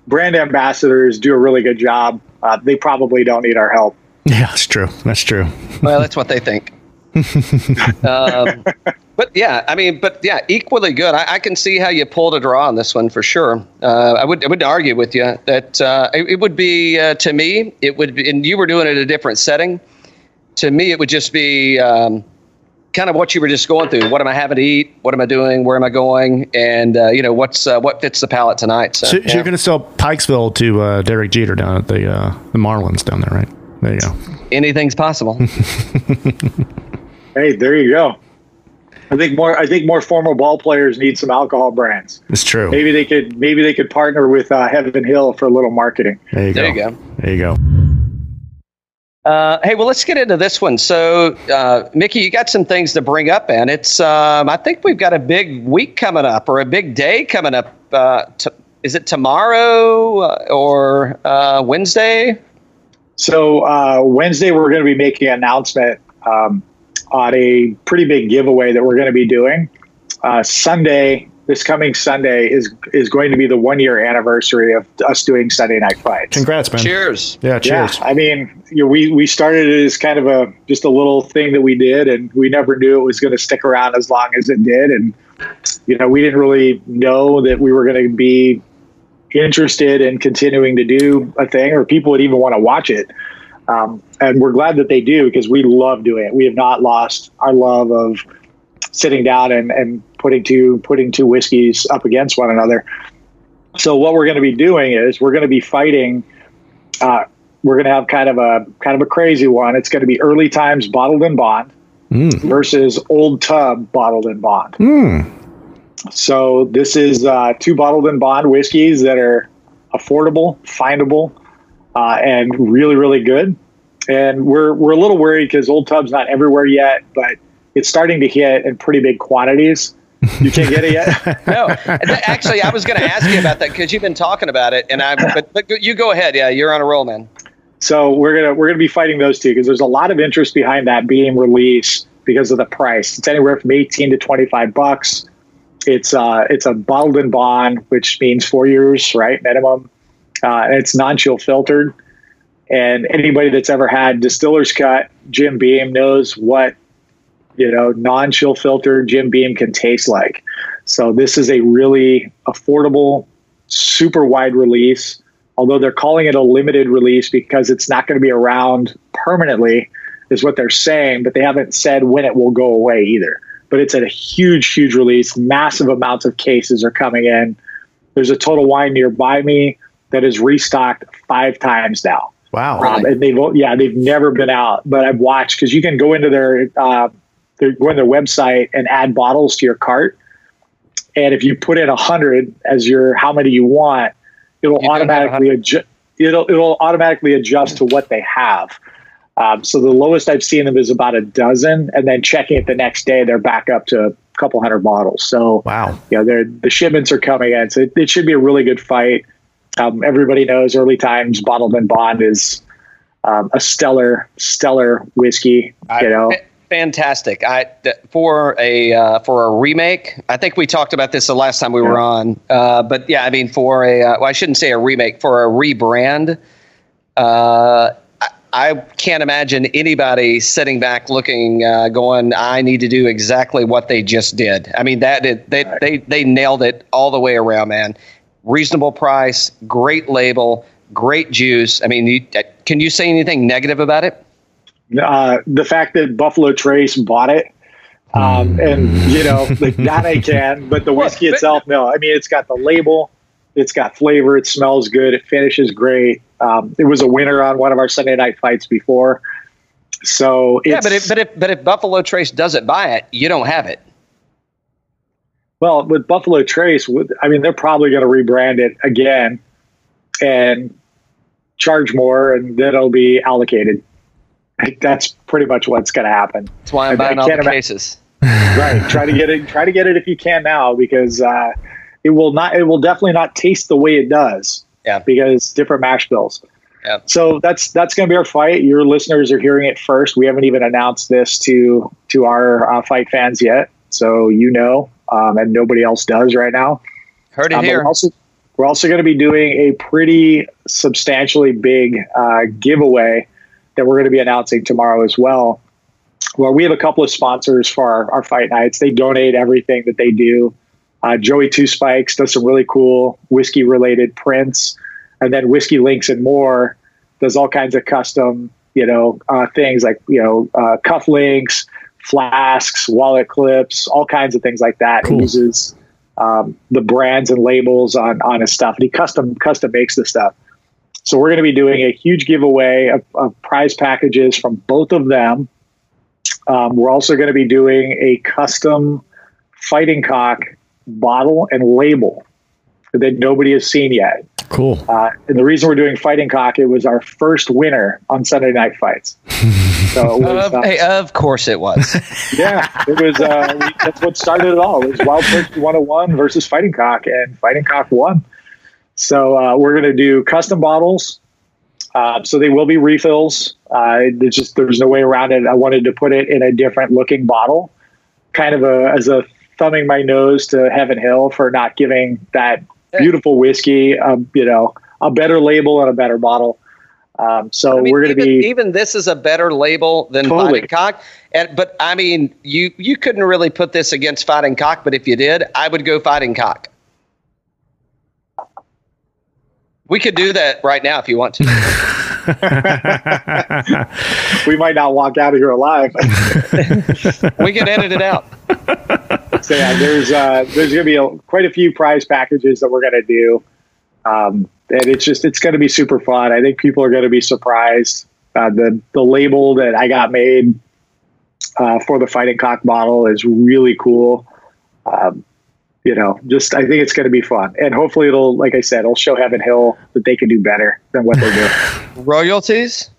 brand ambassadors do a really good job. Uh, they probably don't need our help. Yeah, that's true. That's true. Well, that's what they think. Um, but yeah, I mean, but yeah, equally good. I, I can see how you pulled a draw on this one for sure. Uh, I would I wouldn't argue with you that uh, it, it would be uh, to me it would be, and you were doing it in a different setting. To me, it would just be um, kind of what you were just going through. What am I having to eat? What am I doing? Where am I going? And uh, you know what's uh, what fits the palate tonight. So, So, so you're going to sell Pikesville to uh, Derek Jeter down at the uh, the Marlins down there, right? There you go. anything's possible. Hey, there you go. I think more. I think more former ball players need some alcohol brands. It's true. Maybe they could. Maybe they could partner with uh, Heaven Hill for a little marketing. There you There go. you go. There you go. Uh, hey, well, let's get into this one. So, uh, Mickey, you got some things to bring up, and it's um, I think we've got a big week coming up or a big day coming up. Uh, t- is it tomorrow uh, or uh, Wednesday? So uh, Wednesday, we're going to be making an announcement um, on a pretty big giveaway that we're going to be doing. Uh, Sunday, this coming Sunday is is going to be the one year anniversary of us doing Sunday Night Fights. Congrats, man. Cheers. Yeah, cheers. Yeah, I mean, you know, we we started it as kind of a just a little thing that we did, and we never knew it was going to stick around as long as it did. And you know, we didn't really know that we were going to be interested in continuing to do a thing, or people would even want to watch it. Um, and we're glad that they do because we love doing it. We have not lost our love of sitting down and, and putting two putting two whiskeys up against one another. So what we're going to be doing is we're going to be fighting. Uh, we're going to have kind of a kind of a crazy one. It's going to be early times bottled and bond Mm. versus old tub bottled and bond. Mm. So this is uh, two bottled and bond whiskeys that are affordable, findable, uh, and really really good. And we're we're a little worried because old tub's not everywhere yet, but it's starting to hit in pretty big quantities. You can't get it yet. No, actually, I was going to ask you about that because you've been talking about it, and I. But, but you go ahead. Yeah, you're on a roll, man. So we're gonna we're gonna be fighting those two because there's a lot of interest behind that being released because of the price. It's anywhere from 18 to 25 bucks. It's uh it's a bottled in bond, which means four years, right, minimum. Uh, it's non-chill filtered. And anybody that's ever had distiller's cut Jim Beam knows what you know non-chill filtered Jim Beam can taste like. So this is a really affordable, super wide release. Although they're calling it a limited release because it's not going to be around permanently, is what they're saying. But they haven't said when it will go away either. But it's a huge, huge release. Massive amounts of cases are coming in. There's a Total Wine nearby me that is restocked five times now. Wow. Um, and they've yeah they've never been out, but I've watched because you can go into their uh, their go on their website and add bottles to your cart, and if you put in a hundred as your how many you want, it'll You automatically adjust. It'll it'll automatically adjust to what they have. Um, so the lowest I've seen them is about a dozen, and then checking it the next day, they're back up to a couple hundred bottles. So Wow. you know, the shipments are coming in. So it, it should be a really good fight. Um, everybody knows early times bottled and bond is um, a stellar, stellar whiskey. You know, Fa- Fantastic. I th- for a uh, for a remake. I think we talked about this the last time we were on. Uh, but yeah, I mean for a uh, well, I shouldn't say a remake for a rebrand. Uh, I, I can't imagine anybody sitting back looking, uh, going, "I need to do exactly what they just did." I mean that it, they they they nailed it all the way around, man. Reasonable price, great label, great juice. I mean, you, uh, can you say anything negative about it? uh, the fact that Buffalo Trace bought it. Um, and you know like that I can, but the whiskey itself, no. I mean, it's got the label, it's got flavor, it smells good, it finishes great. Um, it was a winner on one of our Sunday night fights before, so it's, Yeah, but if, but if but if Buffalo Trace doesn't buy it, you don't have it. Well, with Buffalo Trace, with, I mean, they're probably going to rebrand it again and charge more, and then it'll be allocated. Like, That's pretty much what's going to happen. That's why I'm buying all the ima- cases. right? Try to get it. Try to get it if you can now, because uh, it will not. It will definitely not taste the way it does. Yeah. Because different mash bills. Yeah. So that's that's going to be our fight. Your listeners are hearing it first. We haven't even announced this to to our uh, fight fans yet, so you know, um, and nobody else does right now. Heard it Um, here. We're also, also going to be doing a pretty substantially big uh, giveaway that we're going to be announcing tomorrow as well. Well, we have a couple of sponsors for our, our fight nights. They donate everything that they do. Uh, Joey Two Spikes does some really cool whiskey related prints, and then Whiskey Links and more does all kinds of custom, you know, uh, things like you know uh, cuff links, flasks, wallet clips, all kinds of things like that. Cool. He uses um, the brands and labels on on his stuff, and he custom custom makes the stuff. So we're going to be doing a huge giveaway of, of prize packages from both of them. Um, we're also going to be doing a custom fighting cock bottle and label that nobody has seen yet. Cool. Uh, and the reason we're doing fighting cock, it was our first winner on Sunday Night Fights. So it was, Of, uh, hey, of course it was. yeah, it was. Uh, we, that's what started it all. It was Wild Turkey 101 versus Fighting Cock, and Fighting Cock won. So uh, we're going to do custom bottles. Uh, so they will be refills. Uh, it's just there's no way around it. I wanted to put it in a different looking bottle, kind of a as a thumbing my nose to Heaven Hill for not giving that beautiful whiskey, um, you know, a better label and a better bottle. Um, so I mean, we're going to be even this is a better label than Totally. Fighting Cock. And but I mean, you you couldn't really put this against Fighting Cock, but if you did, I would go Fighting Cock. We could do that right now if you want to. we might not walk out of here alive. we could edit it out. So yeah, there's uh, there's going to be a, quite a few prize packages that we're going to do, um, and it's just it's going to be super fun. I think people are going to be surprised. Uh, the the label that I got made uh, for the fighting cock bottle is really cool. Um, you know, just I think it's going to be fun, and hopefully it'll, like I said, it'll show Heaven Hill that they can do better than what they do. Royalties?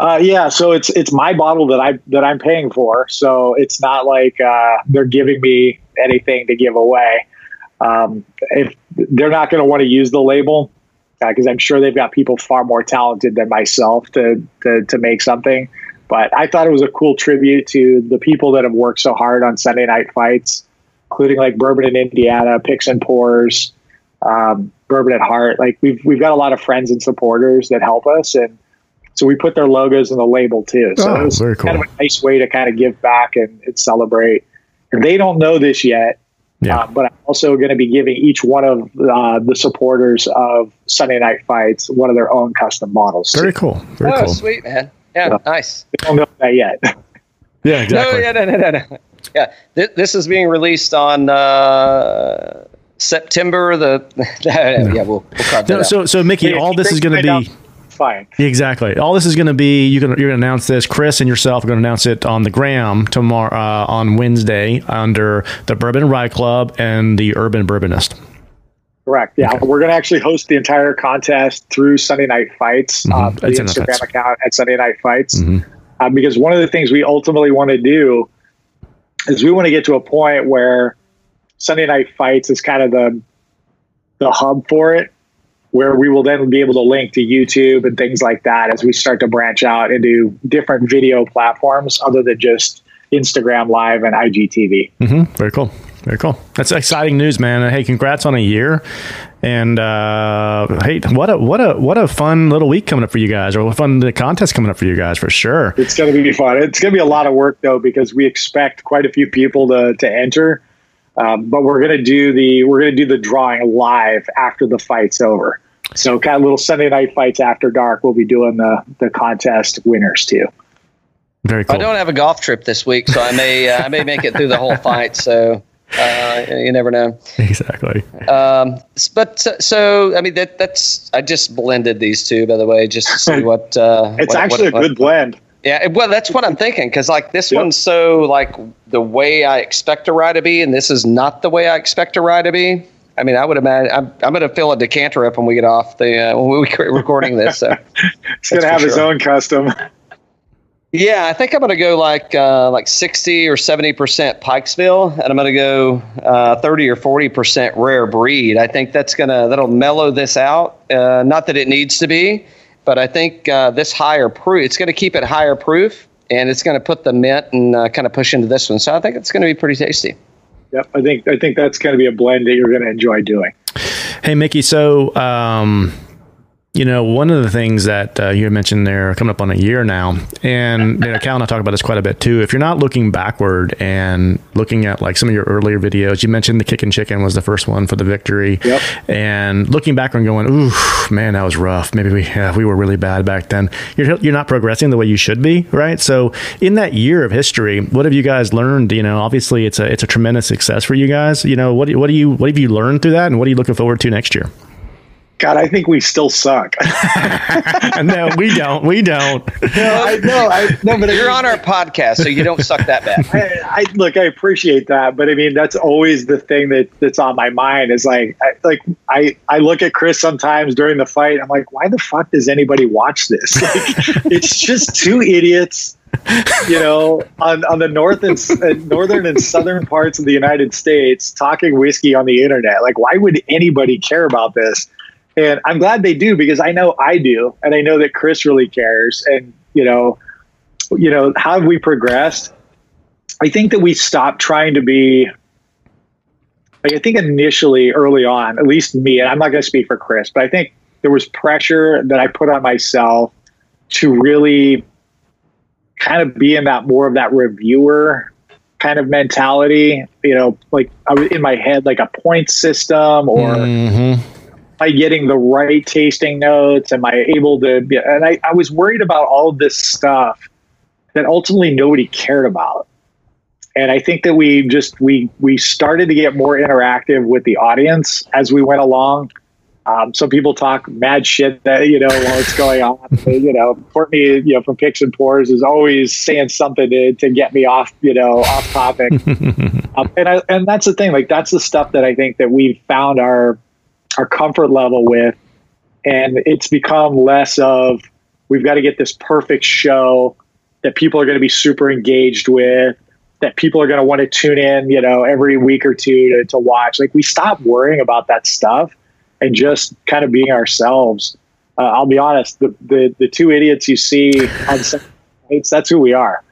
Uh, yeah, so it's it's my bottle that I that I'm paying for. So it's not like uh, they're giving me anything to give away. Um, if they're not going to want to use the label, because I'm sure they've got people far more talented than myself to, to to make something. But I thought it was a cool tribute to the people that have worked so hard on Sunday night fights, including like Bourbon in Indiana, Picks and Pours, um, Bourbon at Heart. Like we've we've got a lot of friends and supporters that help us, and so we put their logos in the label too. So Oh, it was very cool. kind of a nice way to kind of give back and, and celebrate. And they don't know this yet, Yeah. uh, but I'm also going to be giving each one of uh, the supporters of Sunday Night Fights one of their own custom models. Very cool. Very oh, cool. sweet man. Yeah, Yeah. nice. They don't know that yet. Yeah, exactly. No, yeah, no, no, no, no. Yeah, this, this is being released on uh, September the. yeah, we'll, we'll carve that No, so, so Mickey, all this is going to be out. Fine. exactly. All this is going to be. You can you're going to announce this. Chris and yourself are going to announce it on the gram tomorrow uh, on Wednesday under the Bourbon Rye Club and the Urban Bourbonist. Correct. Yeah, we're going to actually host the entire contest through Sunday Night Fights, Mhm. um, the Instagram account at Sunday Night Fights. Mhm. Uh, because one of the things we ultimately want to do is we want to get to a point where Sunday Night Fights is kind of the the hub for it, where we will then be able to link to YouTube and things like that as we start to branch out into different video platforms other than just Instagram Live and IGTV. hmm Very cool. Very cool. That's exciting news, man. Hey, congrats on a year. And uh, hey, what a what a what a fun little week coming up for you guys, or a fun contest coming up for you guys for sure. It's going to be fun. It's going to be a lot of work though because we expect quite a few people to to enter. Um, but we're going to do the we're going to do the drawing live after the fight's over. So kind of little Sunday night fights after dark. We'll be doing the the contest winners too. Very cool. I don't have a golf trip this week, so I may uh, I may make it through the whole fight. So uh, you never know. exactly. Um, but so, so I mean that that's I just blended these two by the way, just to see what. Uh, It's what- actually what- a good blend. Yeah, well, that's what I'm thinking because like this Yep. one's so like the way I expect a rye to be, and this is not the way I expect a rye to be. I mean, I would imagine I'm, I'm going to fill a decanter up when we get off the uh, when we quit recording this. So It's going to have its sure. own custom. yeah, I think I'm going to go like uh, like 60 or 70 percent Pikesville, and I'm going to go uh, 30 or 40 percent rare breed. I think that's gonna that'll mellow this out. Uh, not that it needs to be, but I think uh, this higher proof it's going to keep it higher proof, and it's going to put the mint and uh, kind of push into this one. So I think it's going to be pretty tasty. Yep, I think I think that's going to be a blend that you're going to enjoy doing. Hey, Mickey. So, um, you know, one of the things that uh, you mentioned there, coming up on a year now, and you know, Cal and I talk about this quite a bit too. If you're not looking backward and looking at like some of your earlier videos, you mentioned the Kickin' Chicken was the first one for the victory, Yep. and looking back and going, "Ooh, man, that was rough. Maybe we yeah, we were really bad back then." You're you're not progressing the way you should be, right? So, in that year of history, what have you guys learned? You know, obviously, it's a it's a tremendous success for you guys. You know, what what do you what have you learned through that, and what are you looking forward to next year? God, I think we still suck. no, we don't. We don't. no, I no, I no, but You're mean- on our podcast, so you don't suck that bad. I, I look, I appreciate that, but I mean, that's always the thing that that's on my mind is like, I, like I, I look at Chris sometimes during the fight. I'm like, why the fuck does anybody watch this? Like, it's just two idiots, you know, on, on the north and uh, northern and southern parts of the United States talking whiskey on the internet. Like, why would anybody care about this? And I'm glad they do because I know I do, and I know that Chris really cares. And you know, you know, how have we progressed? I think that we stopped trying to be like I think initially early on, at least me, and I'm not going to speak for Chris, but I think there was pressure that I put on myself to really kind of be in that more of that reviewer kind of mentality, you know, like I was in my head like a point system or Mhm. Am I getting the right tasting notes? Am I able to? Be, and I, I was worried about all of this stuff that ultimately nobody cared about. And I think that we just we we started to get more interactive with the audience as we went along. Um, some people talk mad shit that you know what's going on. you know, Courtney, you know, from Picks and Pours is always saying something to, to get me off, you know, off topic. um, and I, and that's the thing. Like that's the stuff that I think that we've found our our comfort level with, and it's become less of we've got to get this perfect show that people are going to be super engaged with, that people are going to want to tune in, you know, every week or two to, to watch. Like we stop worrying about that stuff, and just kind of being ourselves. Uh, I'll be honest, the, the the two idiots you see on nights, that's who we are.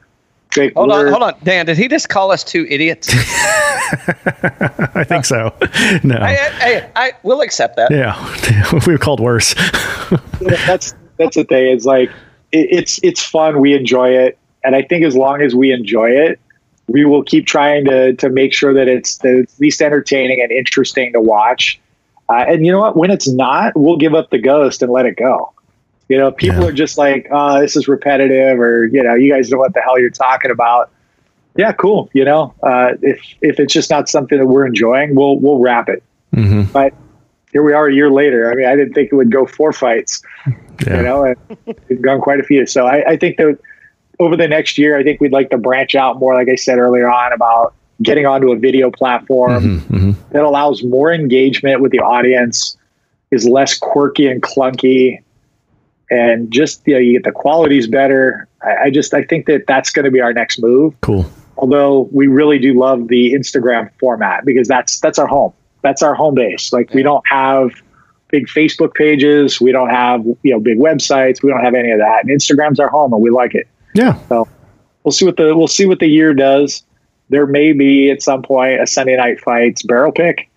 Like, Hold on, hold on, Dan. Did he just call us two idiots? I think so. No. I, I, I, I will accept that. yeah, we were called worse. that's that's the thing. It's like it, it's it's fun. We enjoy it, and I think as long as we enjoy it, we will keep trying to to make sure that it's that it's least entertaining and interesting to watch. Uh, and you know what? When it's not, we'll give up the ghost and let it go. You know, people Yeah. are just like, "Oh, this is repetitive," or you know, you guys know what the hell you're talking about. Yeah, cool. You know, uh, if if it's just not something that we're enjoying, we'll we'll wrap it. hmm But here we are a year later. I mean, I didn't think it would go four fights Yeah. you know, and we've gone quite a few. So I, I think that over the next year, I think we'd like to branch out more, like I said earlier on, about getting onto a video platform Mhm, mhm. that allows more engagement with the audience, is less quirky and clunky, and just you know, you get the quality's better. I, I just I think that that's going to be our next move. Cool. Although we really do love the Instagram format because that's that's our home. That's our home base. Like we don't have big Facebook pages. We don't have you know big websites. We don't have any of that. And Instagram's our home, and we like it. Yeah. So we'll see what the we'll see what the year does. There may be at some point a Sunday night fights barrel pick,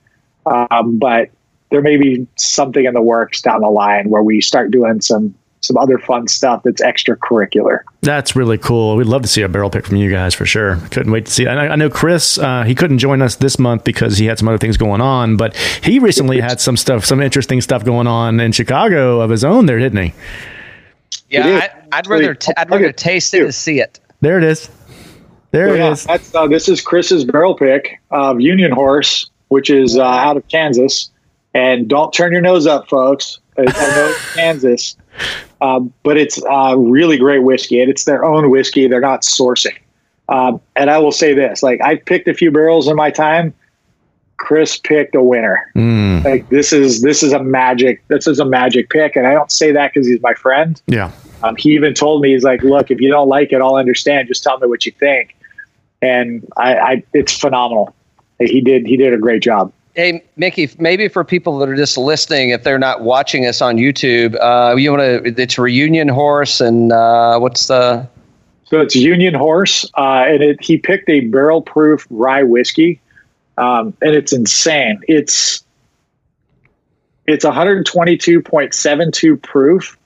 um, but there may be something in the works down the line where we start doing some some other fun stuff that's extracurricular. That's really cool. We'd love to see a barrel pick from you guys for sure. Couldn't wait to see. I, I know Chris. Uh, he couldn't join us this month because he had some other things going on, but he recently had some stuff, some interesting stuff going on in Chicago of his own. There, didn't he? It Yeah. I, I'd rather t- I'd rather taste it than see it. There it is. There So, yeah, is. that's uh, this is Chris's barrel pick of Union Horse, which is uh, out of Kansas. And don't turn your nose up, folks. I I know it's Kansas, um, but it's uh, really great whiskey, and it's their own whiskey. They're not sourcing. Um, and I will say this: like I've picked a few barrels in my time. Chris picked a winner. Mm, Like this is this is a magic. This is a magic pick, and I don't say that because he's my friend. yeah. Um, he even told me, he's like, look, if you don't like it, I'll understand. Just tell me what you think. And I, I it's phenomenal. He did, he did a great job. Hey, Mickey, maybe for people that are just listening, if they're not watching us on YouTube, uh, you want to, it's Reunion Horse and uh, what's the, So it's Union Horse, uh, and it, he picked a barrel proof rye whiskey, um, and it's insane. It's it's 122.72 proof,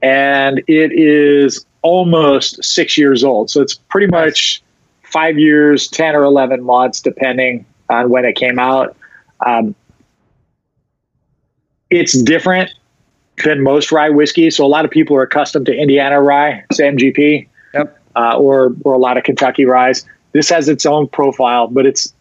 and it is almost six years old. So it's pretty much five years, ten or eleven months, depending on when it came out. Um, it's different than most rye whiskey. So a lot of people are accustomed to Indiana rye, it's MGP, Yep. uh, or or a lot of Kentucky ryes. This has its own profile, but it's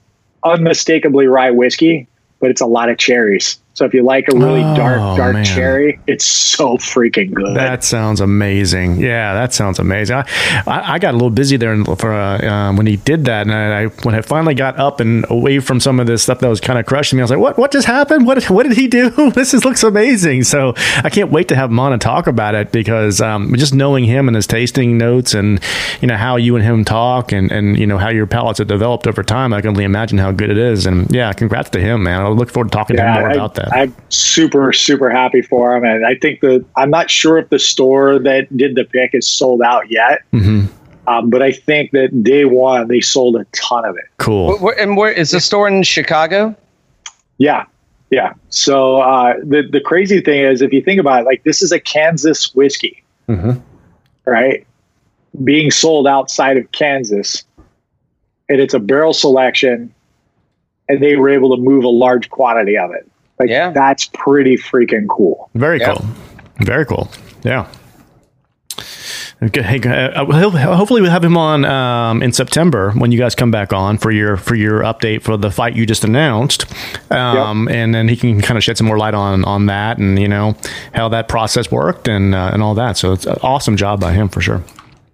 unmistakably rye whiskey, but it's a lot of cherries. So if you like a really Oh, dark, dark man. cherry, it's so freaking good. That sounds amazing. Yeah, that sounds amazing. I, I, I got a little busy there for uh, um, when he did that, and I, I when I finally got up and away from some of this stuff that was kind of crushing me, I was like, "What? What just happened? What? What did he do? This is, looks amazing." So I can't wait to have him on and talk about it because um, just knowing him and his tasting notes, and you know how you and him talk, and and you know how your palates have developed over time, I can only imagine how good it is. And yeah, congrats to him, man. I look forward to talking to him more I, about that. I'm super, super happy for him. And I think the, I'm not sure if the store that did the pick is sold out yet. Mhm. Um, but I think that day one, they sold a ton of it. Cool. wh- wh- and where is the store in Chicago? Yeah. Yeah. So uh, the, the crazy thing is, if you think about it, like this is a Kansas whiskey, Mhm. right? Being sold outside of Kansas. And it's a barrel selection. And they were able to move a large quantity of it. Like Yeah. that's pretty freaking cool. Very Yeah. cool. Very cool. Yeah. Okay, hey, uh, hopefully we'll have him on um, in September when you guys come back on for your for your update for the fight you just announced, um, and then he can kind of shed some more light on on that and you know how that process worked and uh, and all that. So it's an awesome job by him for sure.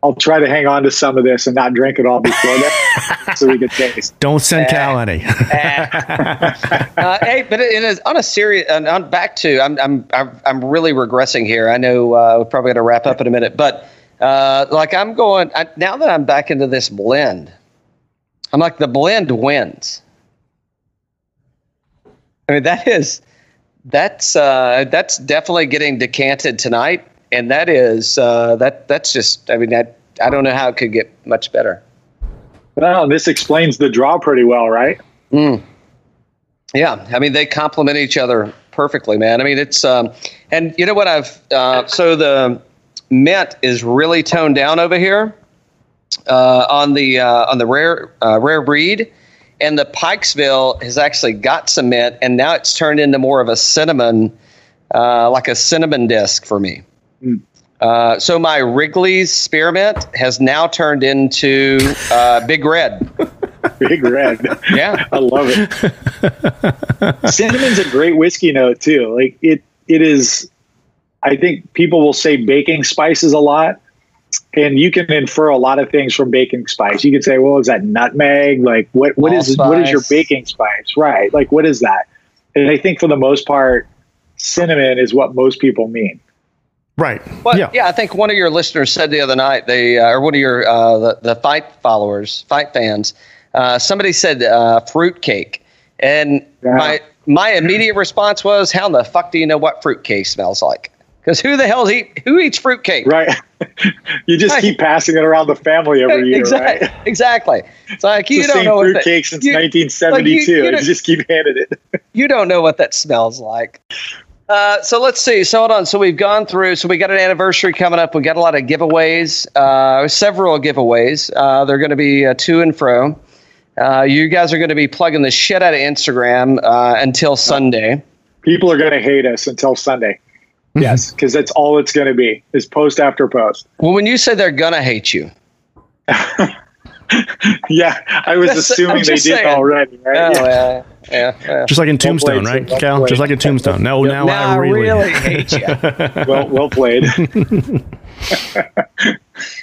I'll try to hang on to some of this and not drink it all before that so we can taste. Don't send Cal any. uh, hey, but it is on a serious. And on back to, I'm, I'm, I'm, I'm really regressing here. I know uh, we're probably going to wrap up in a minute, but uh, like I'm going I, now that I'm back into this blend. I'm like the blend wins. I mean that is That's uh, that's definitely getting decanted tonight, and that is uh, that that's just. I mean, that I don't know how it could get much better. Well, this explains the draw pretty well, right? Yeah, I mean they complement each other perfectly, man. I mean it's um, and you know what I've uh, so the mint is really toned down over here uh, on the uh, on the rare uh, rare breed, and the Pikesville has actually got some mint, and now it's turned into more of a cinnamon, uh, like a cinnamon disc for me. Uh, so my Wrigley's spearmint has now turned into uh, Big Red. Big red. Yeah. I love it. Cinnamon's a great whiskey note too. Like it, it is. I think people will say baking spices a lot, and you can infer a lot of things from baking spice. You can say, "Well, is that nutmeg? Like what? What is what is your baking spice? Right? Like what is that?" And I think for the most part, cinnamon is what most people mean. Right. Well, yeah. yeah. I think one of your listeners said the other night, they uh, or one of your uh, the, the fight followers, fight fans, uh, somebody said uh, fruitcake, and Yeah. my my immediate response was, "How in the fuck do you know what fruitcake smells like? Because who the hell eat who eats fruitcake? Right? you just Right. keep passing it around the family every year, exactly, right? exactly. It's like It's you the don't same know what that- fruitcake since you- 1972. like, you- you you, just keep handing it. you don't know what that smells like. Uh, so let's see. So hold on. So we've gone through. So we got an anniversary coming up. We got a lot of giveaways. Uh, several giveaways. Uh, they're going to be uh, to and fro. Uh, you guys are going to be plugging the shit out of Instagram uh, until Sunday. People are going to hate us until Sunday. Mm-hmm. Yes, because that's all it's going to be is post after post. Well, when you say they're gonna hate you, Yeah, I was That's- assuming they just did saying. already, oh, right? Yeah. yeah, yeah, yeah. Just like in Tombstone, played, right. Well Cal? played. Just like in Tombstone. No, now, now I really. really hate you. Well, well played.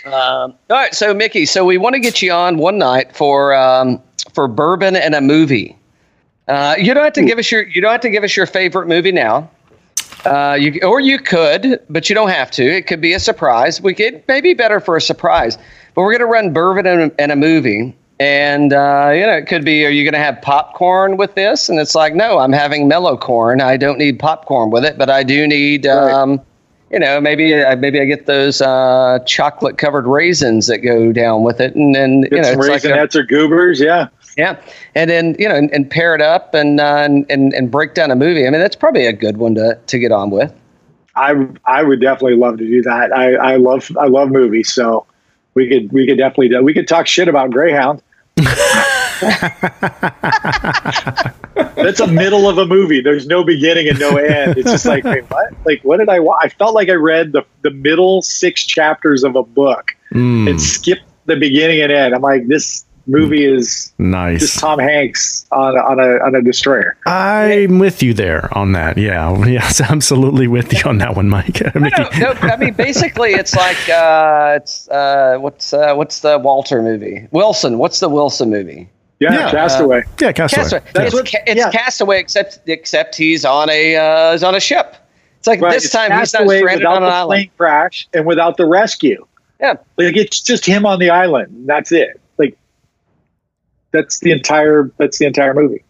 Um, all right, so Mickey, so we want to get you on one night for um, for bourbon and a movie. Uh, you don't have to give us your you don't have to give us your favorite movie now. Uh, you or you could, but you don't have to. It could be a surprise. We could maybe better for a surprise. But we're going to run bourbon and, and a movie, and uh, you know it could be. Are you going to have popcorn with this? And it's like, no, I'm having mellow corn. I don't need popcorn with it, but I do need. Right. Um, you know, maybe uh, maybe I get those uh, chocolate covered raisins that go down with it, and then you know it's like a- or goobers. Yeah. yeah, and then you know, and, and pair it up and, uh, and and and break down a movie. I mean, that's probably a good one to to get on with. I I would definitely love to do that. I, I love I love movies, so we could we could definitely do. We could talk shit about Greyhound. That's a middle of a movie. There's no beginning and no end. It's just like, wait, what? Like, what did I? Wa- I felt like I read the the middle six chapters of a book Mm, and skipped the beginning and end. I'm like, this movie is nice. just Tom Hanks on a, on a on a destroyer. I'm with you there on that. Yeah. Yes, absolutely with you on that one, Mike. Mickey. No, no, I mean, basically, it's like uh, it's uh, what's uh, what's the Walter movie? Wilson. What's the Wilson movie? Yeah, Yeah. What? Yeah, Castaway. Castaway. That's It's, what- ca- it's yeah. Castaway, except except he's on a uh, he's on a ship. It's like Right, this it's time he's not stranded on an the island. plane crash and without the rescue. Yeah. Like it's just him on the island. That's it. Like that's the entire that's the entire movie.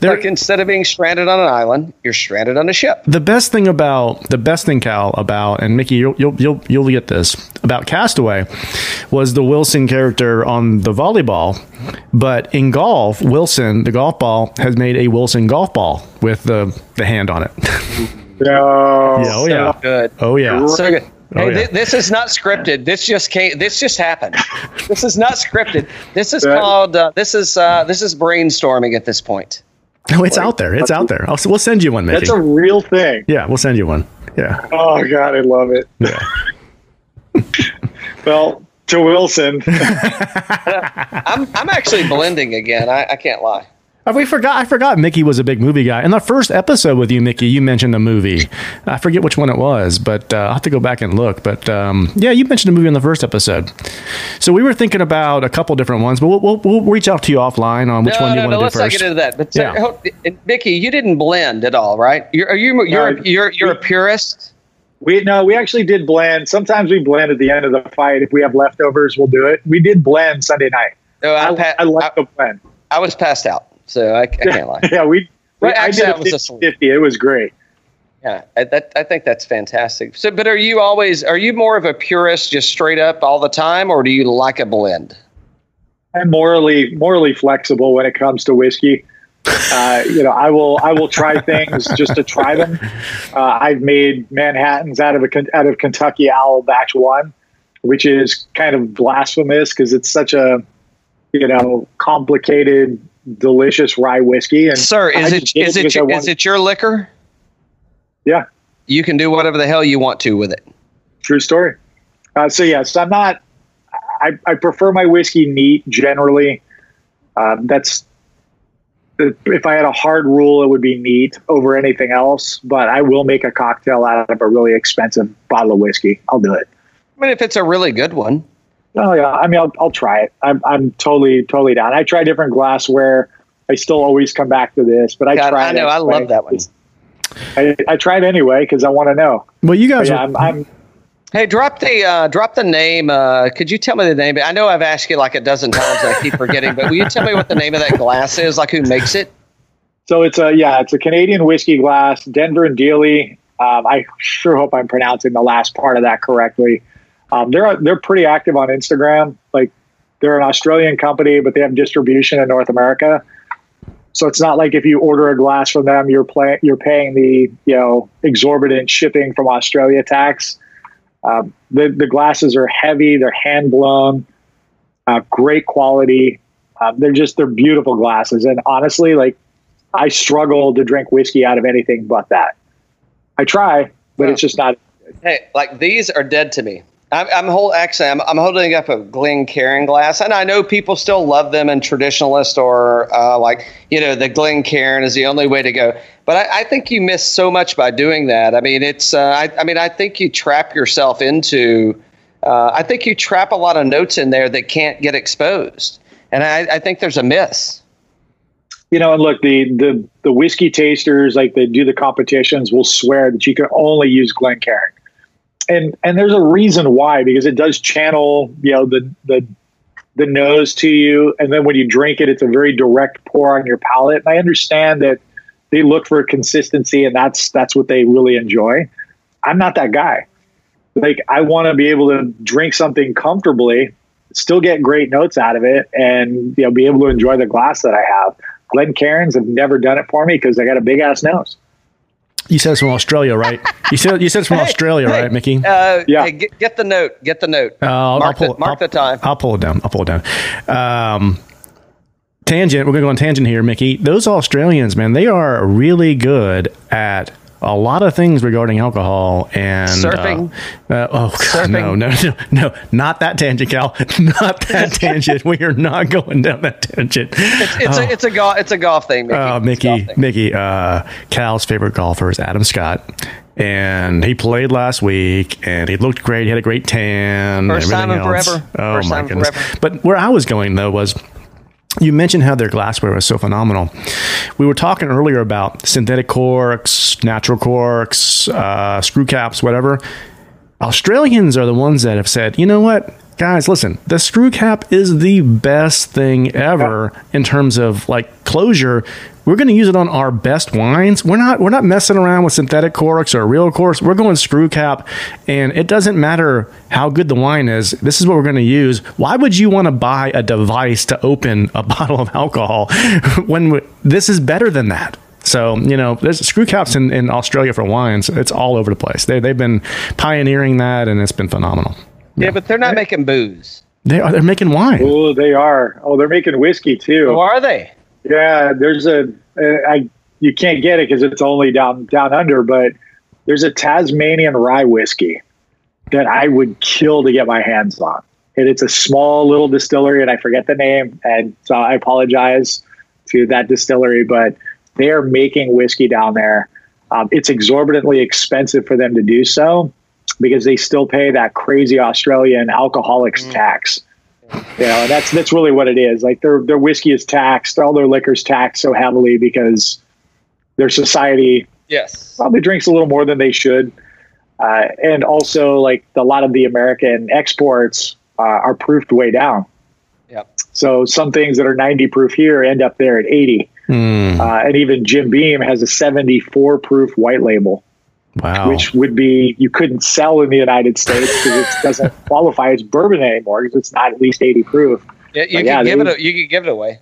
There- Like instead of being stranded on an island, you're stranded on a ship. the best thing about the best thing, Cal, about and Mickey, you'll you'll you'll, you'll get this about Castaway was the Wilson character on the volleyball, but in golf, Wilson, the golf ball, has made a Wilson golf ball with the the hand on it. No. Yeah, oh yeah, Good. oh yeah. So good. Oh, Hey, yeah. thi- this is not scripted. This just came. This just happened. this is not scripted. This is That- called. Uh, this is. Uh, this is brainstorming at this point. No, it's out there. It's out there. I'll, we'll send you one, Mickey. That's a real thing. yeah, we'll send you one. Yeah. Oh god, I love it. Yeah. well, to Wilson. I'm. I'm actually blending again. I, I can't lie. Uh, We forgot. I forgot. Mickey was a big movie guy. In the first episode with you, Mickey, you mentioned a movie. I forget which one it was, but uh, I'll have to go back and look. But um, yeah, you mentioned a movie in the first episode. So we were thinking about a couple different ones, but we'll, we'll, we'll reach out to you offline on which no, one you no, want no. to do Let's not get into that. But Yeah. so, Mickey, you didn't blend at all, right? You're. Are you? You're. No, you're. You're a purist. We no, we actually did blend. Sometimes we blend at the end of the fight. If we have leftovers, we'll do it. We did blend Sunday night. No, I, I, pa- I like I, the blend. I was passed out, so I, I can't lie. Yeah, we Right, I actually, did that was a sweet. 50. It was great. Yeah, I, that, I think that's fantastic. So, but are you always are you more of a purist, just straight up all the time, or do you like a blend? I'm morally morally flexible when it comes to whiskey. Uh, you know, I will I will try things just to try them. Uh, I've made Manhattan's out of a out of Kentucky Owl Batch One, which is kind of blasphemous because it's such a you know complicated, delicious rye whiskey. And Sir, is it just did is it your, is it your liquor? Yeah, You can do whatever the hell you want to with it. true story. Uh, so yes, I'm not. I, I prefer my whiskey neat generally. Um, that's if I had a hard rule, it would be neat over anything else. But I will make a cocktail out of a really expensive bottle of whiskey. I'll do it. I mean, if it's a really good one. Oh yeah, I mean, I'll, I'll try it. I'm, I'm totally, totally down. I try different glassware. I still always come back to this, but I God, try. I know, it I love that one. I, I tried anyway because I want to know. Well, you guys, yeah, are- I'm, I'm Hey, drop the uh, drop the name. Uh, could you tell me the name? I know I've asked you like a dozen times. and I keep forgetting, but will you tell me what the name of that glass is? Like who makes it? So it's a yeah, it's a Canadian whiskey glass, Denver and Dealey. Um, I sure hope I'm pronouncing the last part of that correctly. Um, they're they're pretty active on Instagram. Like they're an Australian company, but they have distribution in North America. So it's not like if you order a glass from them, you're play, you're paying the you know exorbitant shipping from Australia tax. Um, the the glasses are heavy, they're hand blown, uh, great quality. Um, they're just they're beautiful glasses, and honestly, like I struggle to drink whiskey out of anything but that. I try, but it's just not. Hey, like these are dead to me. I'm, I'm actually I'm, I'm holding up a Glencairn glass, and I know people still love them and traditionalist or uh, like you know the Glencairn is the only way to go. But I, I think you miss so much by doing that. I mean, it's uh, I, I mean I think you trap yourself into. Uh, I think you trap a lot of notes in there that can't get exposed, and I, I think there's a miss. You know, and look, the the the whiskey tasters like they do the competitions will swear that you can only use Glencairn, and and there's a reason why because it does channel you know the the the nose to you, and then when you drink it, it's a very direct pour on your palate. And I understand that they look for consistency, and that's that's what they really enjoy. I'm not that guy. Like I want to be able to drink something comfortably, still get great notes out of it, and you know be able to enjoy the glass that I have. Glencairns have never done it for me because I got a big ass nose. You said it's from Australia, right? You said you said it's from Hey, Australia, hey, right, Mickey? Uh, Yeah. hey, get, get the note. Get the note. Uh, I'll- mark I'll pull the, mark I'll- the time. I'll pull it down. I'll pull it down. Um, tangent. We're going to go on tangent here, Mickey. Those Australians, man, they are really good at a lot of things regarding alcohol and uh, Surfing. Uh, oh God, Surfing. no, no, no, no, not that tangent, Cal. Not that tangent. We are not going down that tangent. It's a it's a golf it's a golf thing. Mickey. Oh, Mickey, thing. Mickey, uh, Cal's favorite golfer is Adam Scott. And he played last week and he looked great. He had a great tan. and First time in else. forever. Oh, First my time goodness. forever. But where I was going, though, was you mentioned how their glassware was so phenomenal. We were talking earlier about synthetic corks, natural corks, uh, screw caps, whatever. Australians are the ones that have said, you know what, guys, listen, the screw cap is the best thing ever in terms of like closure. We're going to use it on our best wines. We're not we're not messing around with synthetic corks or real corks. We're going screw cap, and it doesn't matter how good the wine is. This is what we're going to use. Why would you want to buy a device to open a bottle of alcohol when we, this is better than that? So, you know, there's screw caps in, in Australia for wines. It's all over the place. They, they've been pioneering that and it's been phenomenal. Yeah, but they're not making booze. They are, they're making wine. Oh, they are. Oh, they're making whiskey too. Who are they? Yeah, there's a. Uh, you can't get it because it's only down down under, but there's a Tasmanian rye whiskey that I would kill to get my hands on. And it's a small little distillery, and I forget the name, and so I apologize to that distillery, but they are making whiskey down there. Um, it's exorbitantly expensive for them to do so because they still pay that crazy Australian alcoholics tax. You know, that's that's really what it is. Like their their whiskey is taxed, all their liquor's taxed so heavily because their society Yes. probably drinks a little more than they should, uh, and also like a lot of the American exports uh, are proofed way down. Yep. So some things that are ninety proof here end up there at eighty. Uh, and even Jim Beam has a 74 proof white label, Wow. which would be you couldn't sell in the United States because it doesn't qualify as bourbon anymore because it's not at least 80 proof. Yeah, you But can yeah, give they- it. A, you could give it away.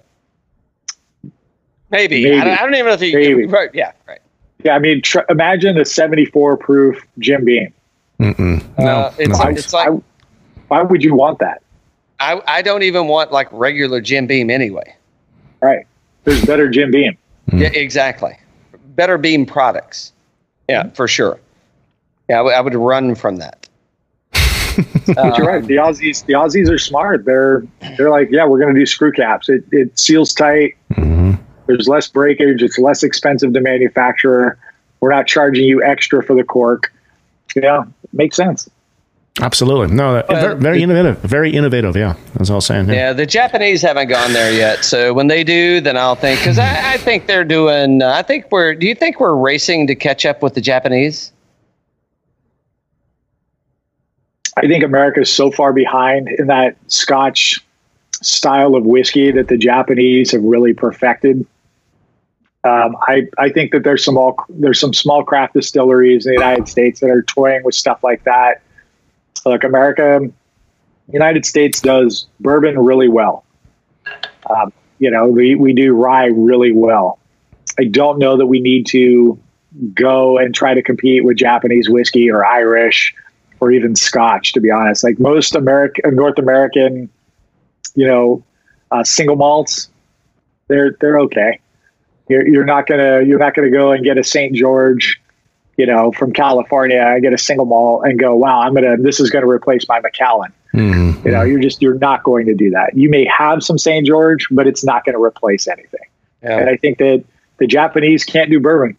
Maybe. Maybe. I, don't, I don't even know if you. Maybe. Right. Yeah. Right. Yeah, I mean, tr- imagine a 74 proof Jim Beam. Mm-mm. No, Uh, it's no. like, it's like I- why would you want that? I, I don't even want like regular Jim Beam anyway. Right. There's better Jim Beam. Yeah, exactly. Better Beam products. Yeah, for sure. Yeah, I, w- I would run from that. But you're right. The Aussies, the Aussies are smart. They're they're like, yeah, we're going to do screw caps. It it seals tight. Mm-hmm. There's less breakage. It's less expensive to manufacture. We're not charging you extra for the cork. Yeah, makes sense. Absolutely. No, that, Well, very, very innovative. Very innovative. Yeah. That's all I'm saying. Yeah. Yeah, the Japanese haven't gone there yet. So when they do, then I'll think because I, I think they're doing. Uh, I think we're. Do you think we're racing to catch up with the Japanese? I think America is so far behind in that Scotch style of whiskey that the Japanese have really perfected. Um, I, I think that there's some all there's some small craft distilleries in the United States that are toying with stuff like that. Look, America, United States does bourbon really well. Um, you know, we, we do rye really well. I don't know that we need to go and try to compete with Japanese whiskey or Irish or even Scotch. To be honest, like most American, North American, you know, uh, single malts, they're they're okay. You're, you're not gonna you're not gonna go and get a St. George, you know, from California I get a single malt and go, wow, I'm gonna this is gonna replace my Macallan. Mhm. You know, you're just you're not going to do that. You may have some St. George, but it's not going to replace anything. Yeah. And I think that the Japanese can't do bourbon.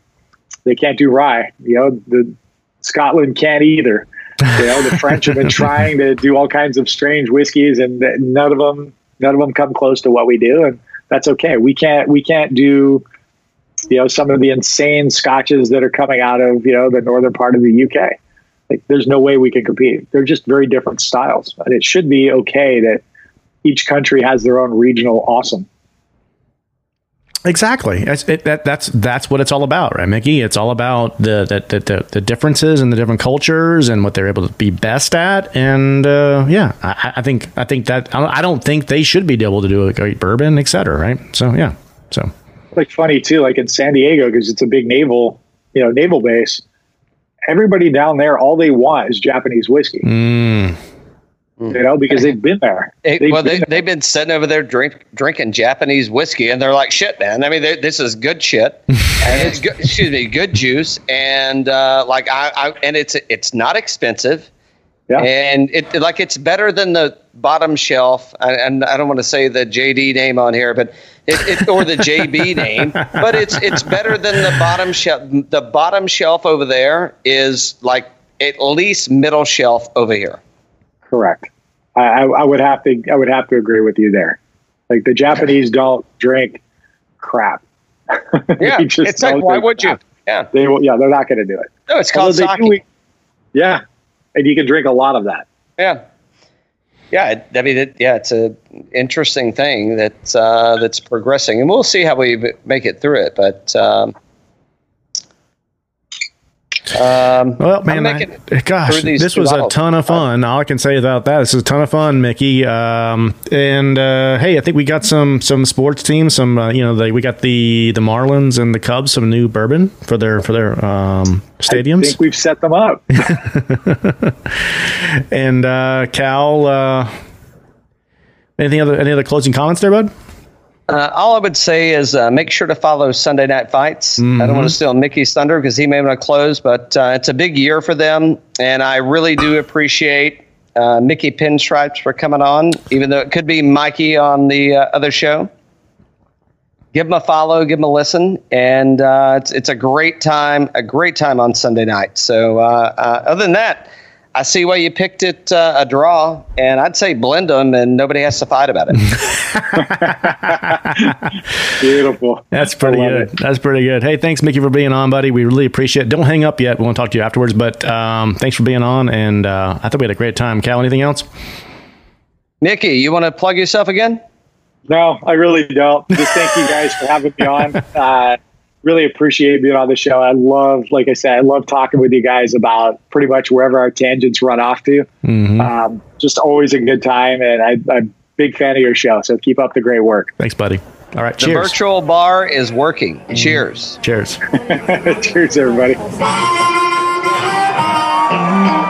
They can't do rye. You know, the Scotland can't either. You know, the French have been trying to do all kinds of strange whiskeys, and none of them none of them come close to what we do, and that's okay. We can't we can't do you know some of the insane scotches that are coming out of you know the northern part of the UK. Like, there's no way we can compete. They're just very different styles, and it should be okay that each country has their own regional awesome. Exactly. That's, it, that, that's that's what it's all about, right, Mickey? It's all about the the, the, the differences and the different cultures and what they're able to be best at. And uh, yeah, I, I think I think that I don't think they should be able to do a great bourbon, et cetera, right? So yeah, so like funny too, like in San Diego because it's a big naval, you know, naval base. Everybody down there, all they want is Japanese whiskey. mm, You know, because they've been there. It, They've well, been they, there. they've been sitting over there drink, drinking Japanese whiskey, and they're like, "Shit, man! I mean, they- this is good shit, and it's good. Excuse me, good juice, and uh, like I, I, and it's it's not expensive, Yeah. and it like it's better than the bottom shelf. And, and I don't want to say the JD name on here, but it, it or the JB name, but it's it's better than the bottom shelf. The bottom shelf over there is like at least middle shelf over here. Correct. I, I, would have to. I would have to agree with you there. Like the Japanese don't drink crap. Yeah, it's like why would you? Yeah, They will. Yeah, they're not going to do it. no, it's called Although sake. do yeah, and you can drink a lot of that. Yeah, yeah. I mean, it, yeah, it's an interesting thing that's uh, that's progressing, and we'll see how we make it through it. But um, um, well, man, I- gosh, this was a ton of fun. All I can say about that, this is a ton of fun, Mickey. Um, and uh, hey, I think we got some some sports teams. Some uh, you know, they, we got the the Marlins and the Cubs some new bourbon for their for their um, stadiums. I think we've set them up. And uh, Cal, uh, anything other any other closing comments there, bud? Uh, all I would say is uh, make sure to follow Sunday Night Fights. I don't want to steal Mickey's thunder because he may want to close, but uh, it's a big year for them, and I really do appreciate uh, Mickey Pinstripes for coming on, even though it could be Mikey on the uh, other show. Give them a follow, give them a listen, and uh, it's it's a great time, a great time on Sunday night. So uh, uh, other than that. I see why you picked it uh, a draw, and I'd say blend them, and nobody has to fight about it. Beautiful. That's pretty good. it. That's pretty good. Hey, thanks, Mickey, for being on, buddy. We really appreciate it. Don't hang up yet. We want to talk to you afterwards, but um, thanks for being on. And uh, I thought we had a great time. Cal, anything else? Mickey, you want to plug yourself again? No, I really don't. Just thank you guys for having me on. Uh, really appreciate being on the show. I love, like I said, I love talking with you guys about pretty much wherever our tangents run off to. Mm-hmm. Um, just always a good time, and I, I'm a big fan of your show. So keep up the great work. Thanks, buddy. All right, The cheers. virtual bar is working. Cheers. cheers. Cheers, everybody.